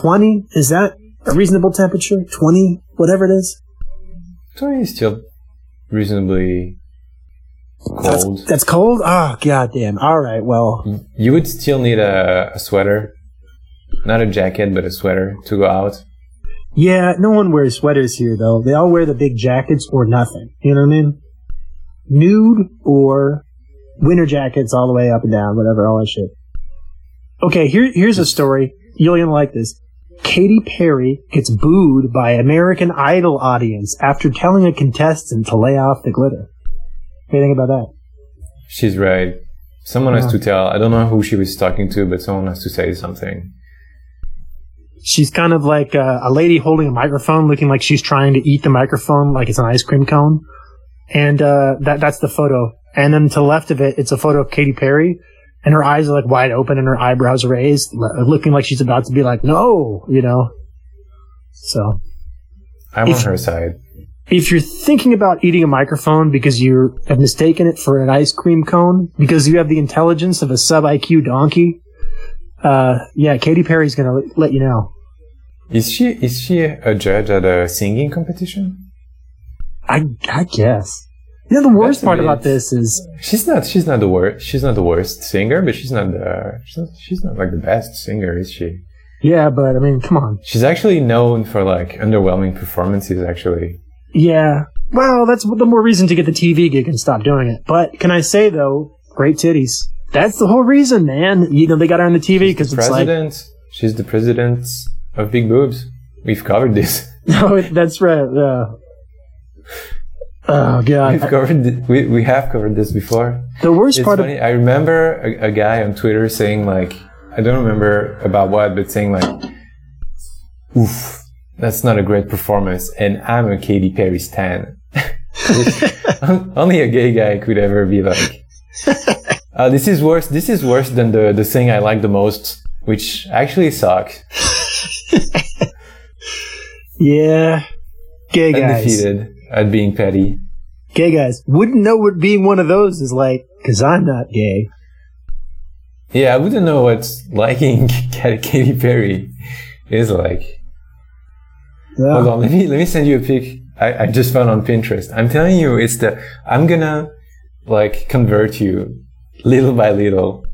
twenty is that a reasonable temperature? Twenty, whatever it is. Twenty is still reasonably cold. that's cold. Ah, goddamn. All right. Well, You would still need a, a sweater, not a jacket, but a sweater to go out. Yeah, no one wears sweaters here though. They all wear the big jackets or nothing. You know what I mean? Nude or winter jackets all the way up and down, whatever, all that shit. Okay, here here's a story. You're gonna like this. Katy Perry gets booed by American Idol audience after telling a contestant to lay off the glitter. What do you think about that? She's right. Someone has to tell. I don't know who she was talking to, but someone has to say something. She's kind of like uh, a lady holding a microphone, looking like she's trying to eat the microphone like it's an ice cream cone. And uh, that that's the photo. And then to the left of it, it's a photo of Katy Perry, and her eyes are like wide open and her eyebrows raised, looking like she's about to be like, "No," you know. So I'm If- on her side. If you're thinking about eating a microphone because you have mistaken it for an ice cream cone because you have the intelligence of a sub IQ donkey, uh, yeah, Katy Perry's gonna l- let you know. Is she is she a judge at a singing competition? I I guess. You know the worst That's part about this is She's not. She's not the worst. She's not the worst singer, but she's not the. She's not, she's not like the best singer, is she? Yeah, but I mean, come on. She's actually known for like underwhelming performances. Actually, Yeah. Well, that's the more reason to get the TV gig and stop doing it. But can I say though, great titties. That's the whole reason, man. You know, they got her on the TV because it's like, president. She's the president of big boobs. We've covered this. no, that's right. Yeah. Oh We've covered. we we have covered this before. The worst It's part funny. I remember a, a guy on Twitter saying like, I don't remember about what, but saying like, "Oof, that's not a great performance," and I'm a Katy Perry stan. Only a gay guy could ever be like. Uh, this is worse. This is worse than the the thing I like the most, which actually sucks. yeah. Gay guys. Undefeated at being petty. Gay guys. Wouldn't know what being one of those is like, cause I'm not gay. Yeah, I wouldn't know what liking Katy Perry is like. Yeah. Hold on, let me let me send you a pic I, I just found on Pinterest. I'm telling you, it's the I'm gonna like convert you little by little.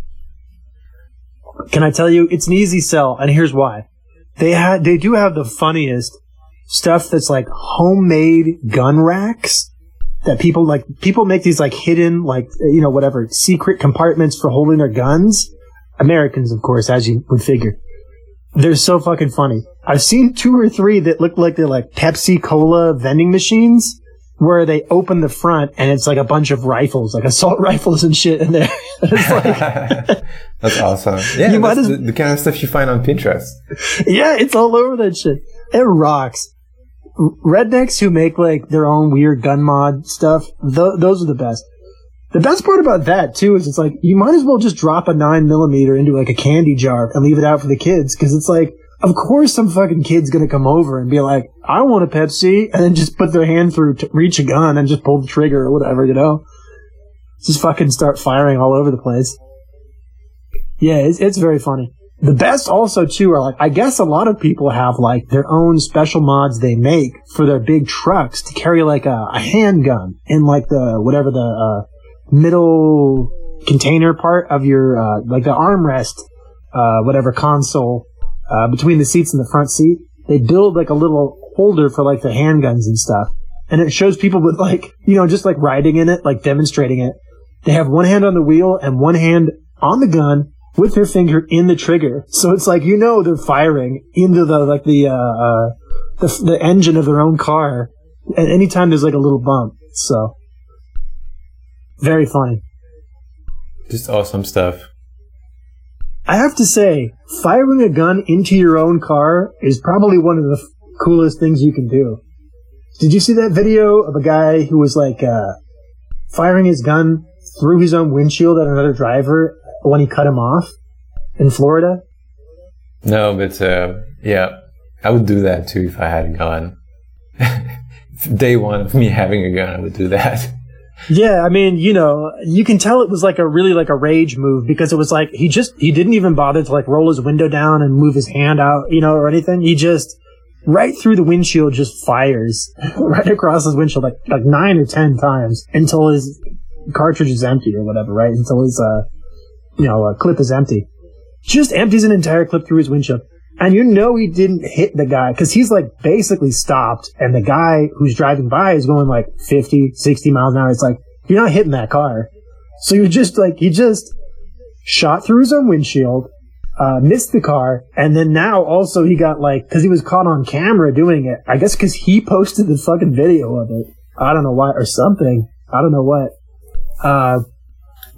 Can I tell you, it's an easy sell, and here's why. They had, they do have the funniest stuff that's like homemade gun racks that people like. People make these like hidden, like you know, whatever secret compartments for holding their guns. Americans, of course, as you would figure. They're so fucking funny. I've seen two or three that look like they're like Pepsi Cola vending machines where they open the front and it's like a bunch of rifles, like assault rifles and shit in there. like, That's awesome. Yeah, You that's as- the, the kind of stuff you find on Pinterest. yeah, it's all over that shit. It rocks. Rednecks who make like their own weird gun mod stuff, th- those are the best. The best part about that too is it's like you might as well just drop a nine millimeter into like a candy jar and leave it out for the kids because it's like, of course, some fucking kid's gonna come over and be like, "I want a Pepsi," and then just put their hand through to reach a gun and just pull the trigger or whatever, you know. Just fucking start firing all over the place. Yeah, it's, it's very funny. The best also too are like I guess a lot of people have like their own special mods they make for their big trucks to carry like a, a handgun in like the whatever the uh, middle container part of your uh, like the armrest uh, whatever console uh, between the seats and the front seat. They build like a little holder for like the handguns and stuff, and it shows people with like you know just like riding in it, like demonstrating it. They have one hand on the wheel and one hand on the gun with their finger in the trigger. So it's like you know they're firing into the like the uh, uh the, the engine of their own car at any time there's like a little bump. So very funny. Just awesome stuff. I have to say, firing a gun into your own car is probably one of the f- coolest things you can do. Did you see that video of a guy who was like uh, firing his gun through his own windshield at another driver when he cut him off in Florida? No, but uh, yeah, I would do that too if I had a gun. Day one of me having a gun, I would do that. Yeah, I mean, you know, you can tell it was like a really like a rage move because it was like he just he didn't even bother to like roll his window down and move his hand out, you know, or anything. He just right through the windshield just fires right across his windshield like like nine or ten times until his cartridge is empty or whatever, right? Until his uh you know uh, clip is empty. Just empties an entire clip through his windshield. And you know he didn't hit the guy because he's like basically stopped and the guy who's driving by is going like 50, 60 miles an hour. It's like, you're not hitting that car. So you're just like, he just shot through his own windshield, uh, missed the car. And then now also he got like, cause he was caught on camera doing it. I guess cause he posted the fucking video of it. I don't know why or something. I don't know what. Uh,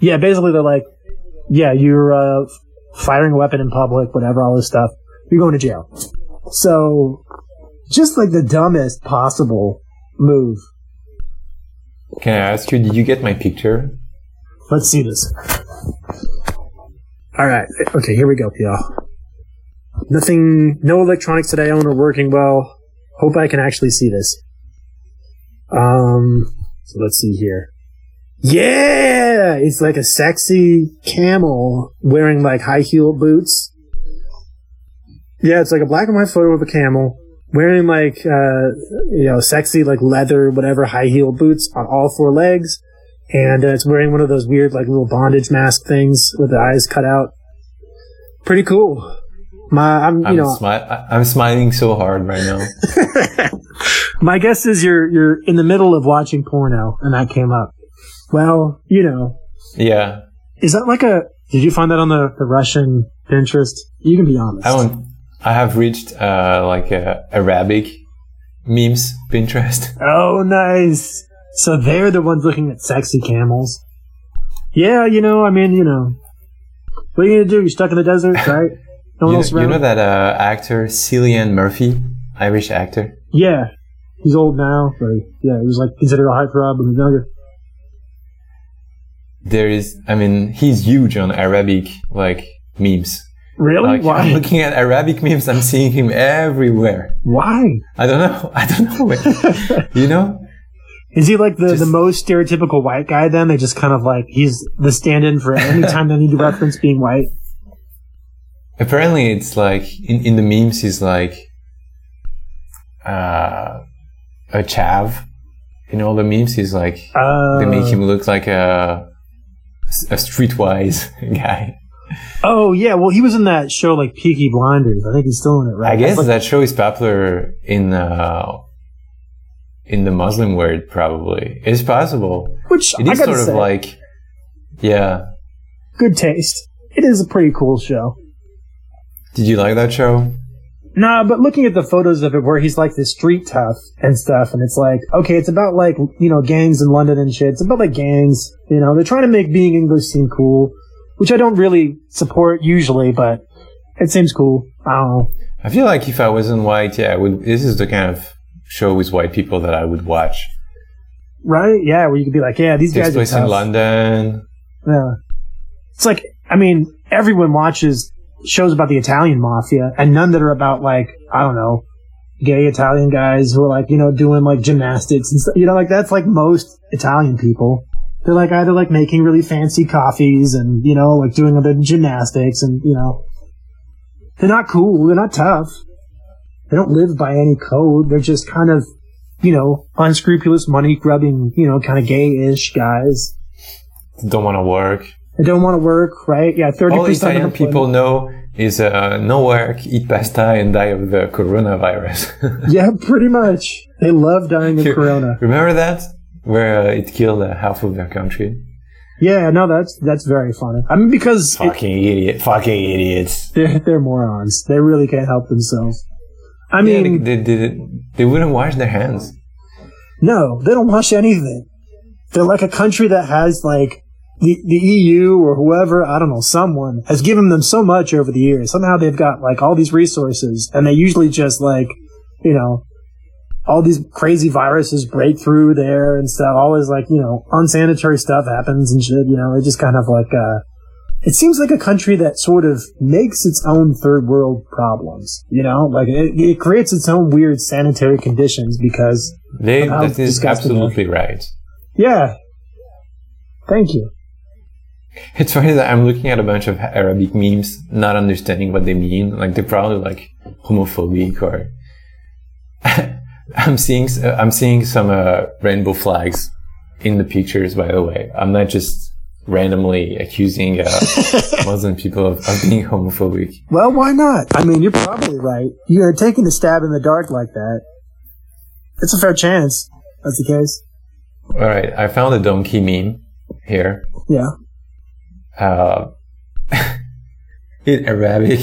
yeah, basically they're like, yeah, you're, uh, firing a weapon in public, whatever, all this stuff. You're going to jail. So, just like the dumbest possible move. Can I ask you, did you get my picture? Let's see this. All right. Okay, here we go, y'all. Nothing, no electronics that I own are working well. Hope I can actually see this. Um, so let's see here. Yeah! It's like a sexy camel wearing like high heel boots. Yeah, it's like a black and white photo of a camel wearing like, uh, you know, sexy like leather, whatever, high heel boots on all four legs and uh, it's wearing one of those weird like little bondage mask things with the eyes cut out. Pretty cool. My, I'm, you I'm, know, smi- I'm smiling so hard right now. my guess is you're you're in the middle of watching porno, and that came up. Well, you know, yeah, is that like a? Did you find that on the, the Russian Pinterest? You can be honest. I want. I have reached uh, like uh, Arabic memes Pinterest. Oh, nice. So they're the ones looking at sexy camels. Yeah, you know, I mean, you know, what are you gonna do? You're stuck in the desert, right? No one You, else you know that uh, actor Cillian Murphy, Irish actor. Yeah, he's old now, but yeah, he was like considered a heartthrob when he was younger. There is, I mean, he's huge on Arabic like memes. Really? Like I'm looking at Arabic memes, I'm seeing him everywhere. Why? I don't know. I don't know. you know? Is he like the, the most stereotypical white guy? Then they just kind of like he's the stand-in for any time they need to reference being white. Apparently, it's like in, in the memes, he's like uh, a chav. In all the memes, he's like Uh, they make him look like a a streetwise guy. Oh yeah, well he was in that show like Peaky Blinders. I think he's still in it, right? I guess like- that show is popular in uh, in the Muslim world. Probably it's possible. which It I sort say, of like yeah. good taste. It is a pretty cool show. Did you like that show? Nah, but looking at the photos of it where he's like this street tough and stuff, and it's like, okay, it's about like, you know, gangs in London and shit. It's about like gangs, you know, they're trying to make being English seem cool, which I don't really support usually, but it seems cool. I don't know. I feel like if I wasn't white, yeah, I would. This is the kind of show with white people that I would watch. Right? Yeah, where you could be like, yeah, these Takes guys are place tough. in London. Yeah. It's like, I mean, everyone watches shows about the Italian mafia and none that are about like, I don't know, gay Italian guys who are like, you know, doing like gymnastics and stuff. You know, like that's like most Italian people. They're like either like making really fancy coffees and, you know, like doing other gymnastics and, you know, they're not cool. They're not tough. They don't live by any code. They're just kind of, you know, unscrupulous money grubbing, you know, kind of gay-ish guys. Don't want to work. They don't want to work, right? Yeah, thirty percent of people know is uh, no work, eat pasta, and die of the coronavirus. Yeah, pretty much. They love dying of You- corona. Remember that? Where it killed half of their country. Yeah, no, that's that's very funny. I mean, because it, Fucking idiot. Fucking idiots. they're they're morons. They really can't help themselves. I Yeah, mean, they, they, they, they wouldn't wash their hands. no, they don't wash anything. They're like a country that has like the the EU or whoever I don't know, someone has given them so much over the years. Somehow they've got like all these resources, and they usually just like you know all these crazy viruses break through there and stuff. Always like, you know, unsanitary stuff happens and shit, you know, it just kind of like, uh, it seems like a country that sort of makes its own third world problems, you know, like it, it creates its own weird sanitary conditions because, They, that is absolutely right. yeah. Thank you. It's funny that I'm looking at a bunch of Arabic memes, not understanding what they mean. Like they're probably like homophobic or. I'm seeing uh, I'm seeing some uh, rainbow flags in the pictures. By the way, I'm not just randomly accusing uh, Muslim people of, of being homophobic. Well, why not? I mean, you're probably right. You're taking a stab in the dark like that. It's a fair chance. That's the case. All right, I found a donkey meme here. Yeah. uh, in Arabic,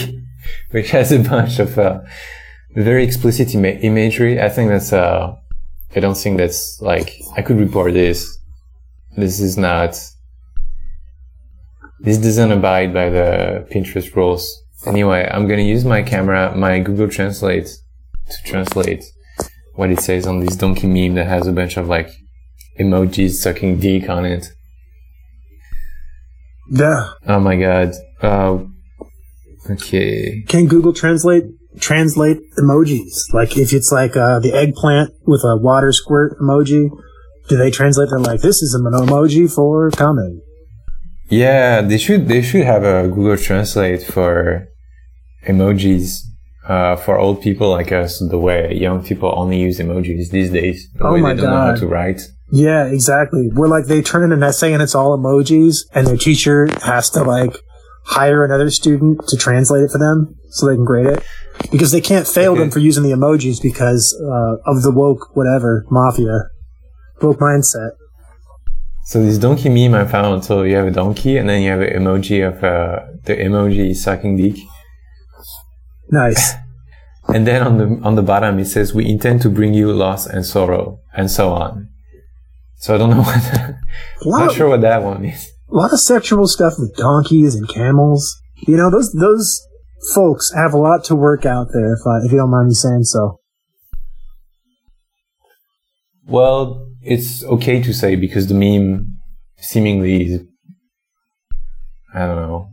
which has a bunch of uh, very explicit ima- imagery. I think that's. Uh, I don't think that's like I could report this. This is not. This doesn't abide by the Pinterest rules. Anyway, I'm gonna use my camera, my Google Translate, to translate what it says on this donkey meme that has a bunch of like emojis sucking dick on it. Yeah. Oh my god. Uh, okay. Can Google Translate translate emojis? Like if it's like uh, the eggplant with a water squirt emoji, do they translate them like this is an emoji for coming? Yeah, they should they should have a Google Translate for emojis uh, for old people like us. The way young people only use emojis these days. The Oh my they don't know how God. to write. Yeah, exactly. We're like they turn in an essay and it's all emojis, and their teacher has to like hire another student to translate it for them so they can grade it because they can't fail Okay. them for using the emojis because uh, of the woke whatever mafia woke mindset. So this donkey meme I found. So you have a donkey, and then you have an emoji of uh, the emoji sucking dick, Nice. and then on the on the bottom it says, "We intend to bring you loss and sorrow," and so on. So I don't know what. Lot, not of, sure what that one is. a lot of sexual stuff with donkeys and camels. You know those those folks have a lot to work out there. If I, if you don't mind me saying so. Well, it's okay to say because the meme seemingly is, I don't know.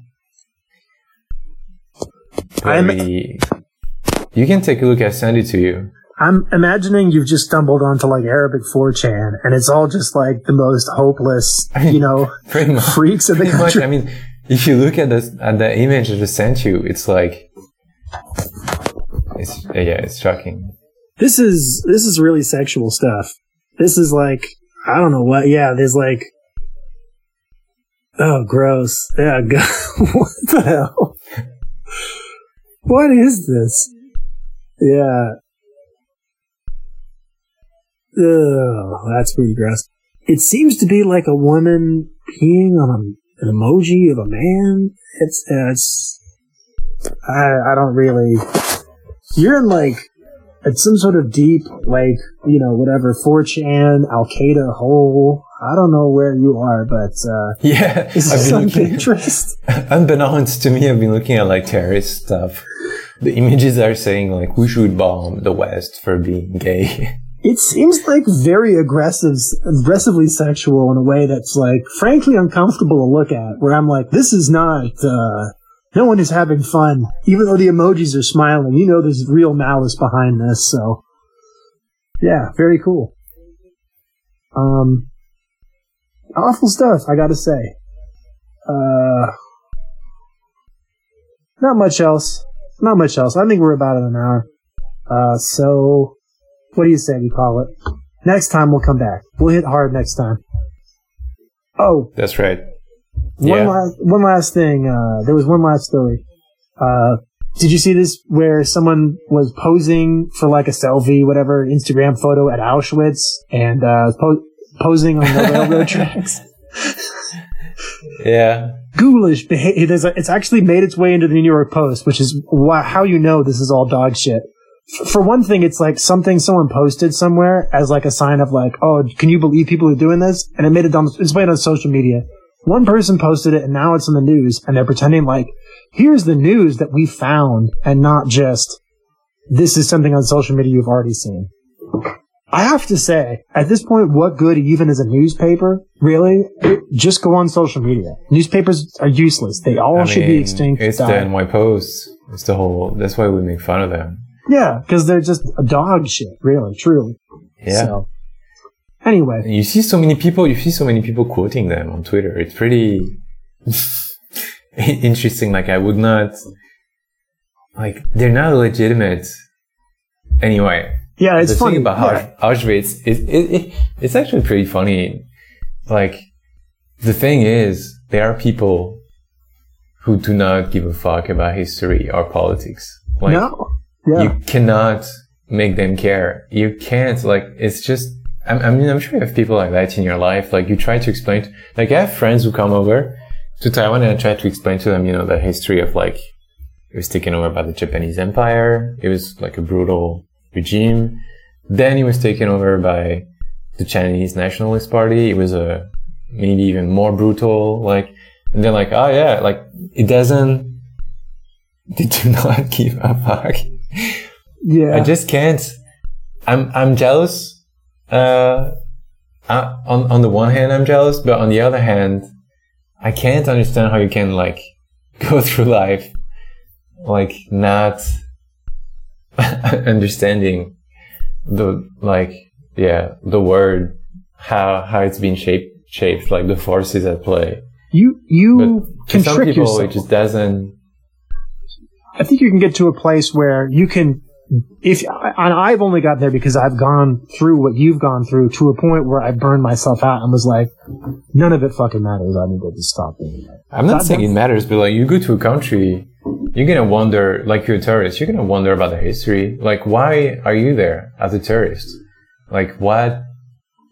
I'm- Very, you can take a look. I send it to you. I'm imagining you've just stumbled onto like Arabic 4chan and it's all just like the most hopeless, you know, freaks of the Pretty much. country. I mean, if you look at the at the image I just sent you, it's like, it's yeah, it's shocking. This is this is really sexual stuff. This is like I don't know what. Yeah, there's like oh, gross. Yeah, go- what the hell? What is this? Yeah. Ugh, that's pretty gross. It seems to be like a woman peeing on a, an emoji of a man. It's it's. I I don't really. You're in like it's some sort of deep, like, you know, whatever, 4chan, Al Qaeda hole. I don't know where you are, but, uh, Yeah, is this on Pinterest? Unbeknownst to me, I've been looking at like terrorist stuff. The images are saying like we should bomb the West for being gay. It seems like very aggressive, aggressively sexual in a way that's like, frankly uncomfortable to look at, where I'm like, this is not, uh, no one is having fun. Even though the emojis are smiling, you know there's real malice behind this, so. Yeah, very cool. Um, awful stuff, I gotta say. Uh, not much else. Not much else. I think we're about an hour. Uh, so, what do you say we call it? Next time we'll come back. We'll hit hard next time. Oh, That's right. one Yeah. last one last thing. Uh, there was one last story. Uh, did you see this where someone was posing for like a selfie, whatever Instagram photo at Auschwitz, and uh, po- posing on the railroad tracks? Yeah. Ghoulish behavior. It's actually made its way into the New York Post, which is why, how you know this is all dog shit. For one thing, it's like something someone posted somewhere as like a sign of like, oh, can you believe people are doing this? And it made it on, it's made on social media. One person posted it and now it's in the news and they're pretending like, here's the news that we found and not just, this is something on social media you've already seen. I have to say, at this point, what good even is a newspaper? Really? Just go on social media. Newspapers are useless. They all I should be extinct. It's die. the NY Post. It's the whole. That's why we make fun of them. Yeah, because they're just a dog shit, really, truly. Yeah. So, anyway, you see so many people. You see so many people quoting them on Twitter. It's pretty interesting. Like I would not. Like they're not legitimate. Anyway, yeah, it's the funny. thing about yeah. Auschwitz is it, it, it's actually pretty funny. Like the thing is, there are people who do not give a fuck about history or politics. Like no, yeah, you cannot make them care. You can't like it's just. I, I mean, I'm sure you have people like that in your life. Like you try to explain. Like I have friends who come over to Taiwan and I try to explain to them, you know, the history of like it was taken over by the Japanese Empire. It was like a brutal regime. Then it was taken over by the Chinese Nationalist Party. It was a maybe even more brutal. Like, and they're like, oh yeah, like it doesn't. They do not give a fuck. Yeah. I just can't. I'm I'm jealous. Uh, uh, on on the one hand, I'm jealous, but on the other hand, I can't understand how you can like go through life like not understanding the like yeah the word how how it's been shaped shaped like the forces at play. you But you for can some trick people, yourself. it just doesn't. I think you can get to a place where you can if and I've only got there because I've gone through what you've gone through to a point where I burned myself out and was like, none of it fucking matters. I need to just stop doing it. I'm not saying it matters, but like you go to a country, you're gonna wonder, like you're a tourist, you're gonna wonder about the history. Like, why are you there as a tourist? Like, what?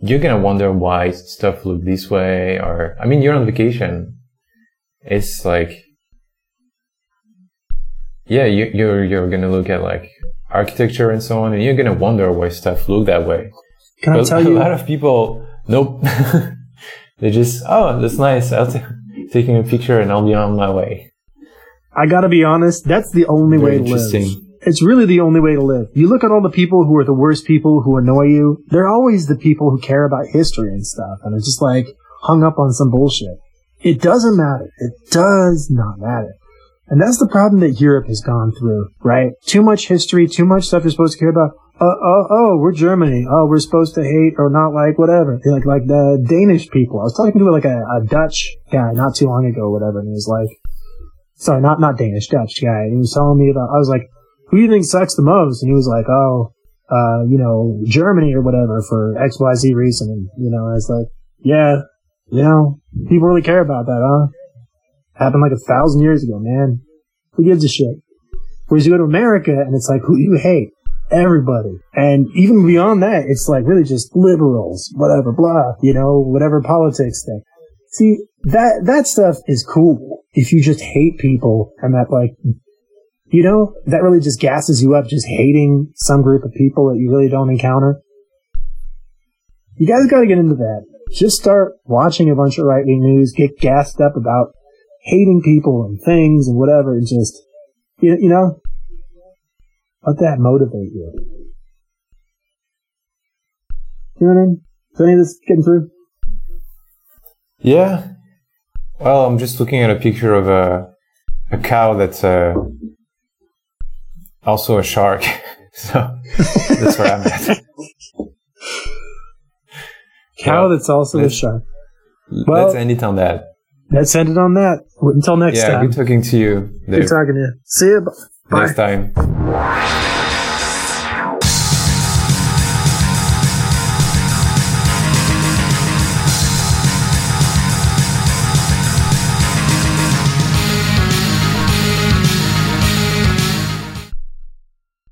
You're gonna wonder why stuff look this way, or I mean, you're on vacation. It's like, yeah, you, you're you're gonna look at like architecture and so on, and you're gonna wonder why stuff look that way. Can I But tell a you? lot of people, nope. they just, oh, that's nice. I'll t- taking a picture and I'll be on my way. I gotta be honest. That's the only Very way to live. It's really the only way to live. You look at all the people who are the worst people who annoy you. They're always the people who care about history and stuff, and are just like hung up on some bullshit. It doesn't matter. It does not matter. And that's the problem that Europe has gone through, right? Too much history, too much stuff you're supposed to care about. Uh, oh, oh, we're Germany. Oh, we're supposed to hate or not like whatever. Like, like the Danish people. I was talking to like a, a Dutch guy not too long ago, whatever, and he was like, sorry, not, not Danish, Dutch guy. And he was telling me about, I was like, who do you think sucks the most? And he was like, oh, uh, you know, Germany or whatever for XYZ reason. And, you know, I was like, yeah, you know, people really care about that, huh? Happened like a thousand years ago, man. Who gives a shit? Whereas you go to America and it's like, who you hate? Everybody. And even beyond that, it's like really just liberals, whatever, blah, you know, whatever politics thing. See, that, that stuff is cool if you just hate people and that like, you know, that really just gasses you up just hating some group of people that you really don't encounter. You guys gotta get into that. Just start watching a bunch of right wing news, get gassed up about hating people and things and whatever, and just, you, you know, let that motivate you. You know what I mean? Is any of this getting through? Yeah. Well, I'm just looking at a picture of a a cow that's uh, also a shark. so that's where I'm at. Cow that's also a shark. Well- Let's end it on that. Let's end it on that. Until next yeah, time. good talking to you. Good talking to you. See you. Bye. Next time.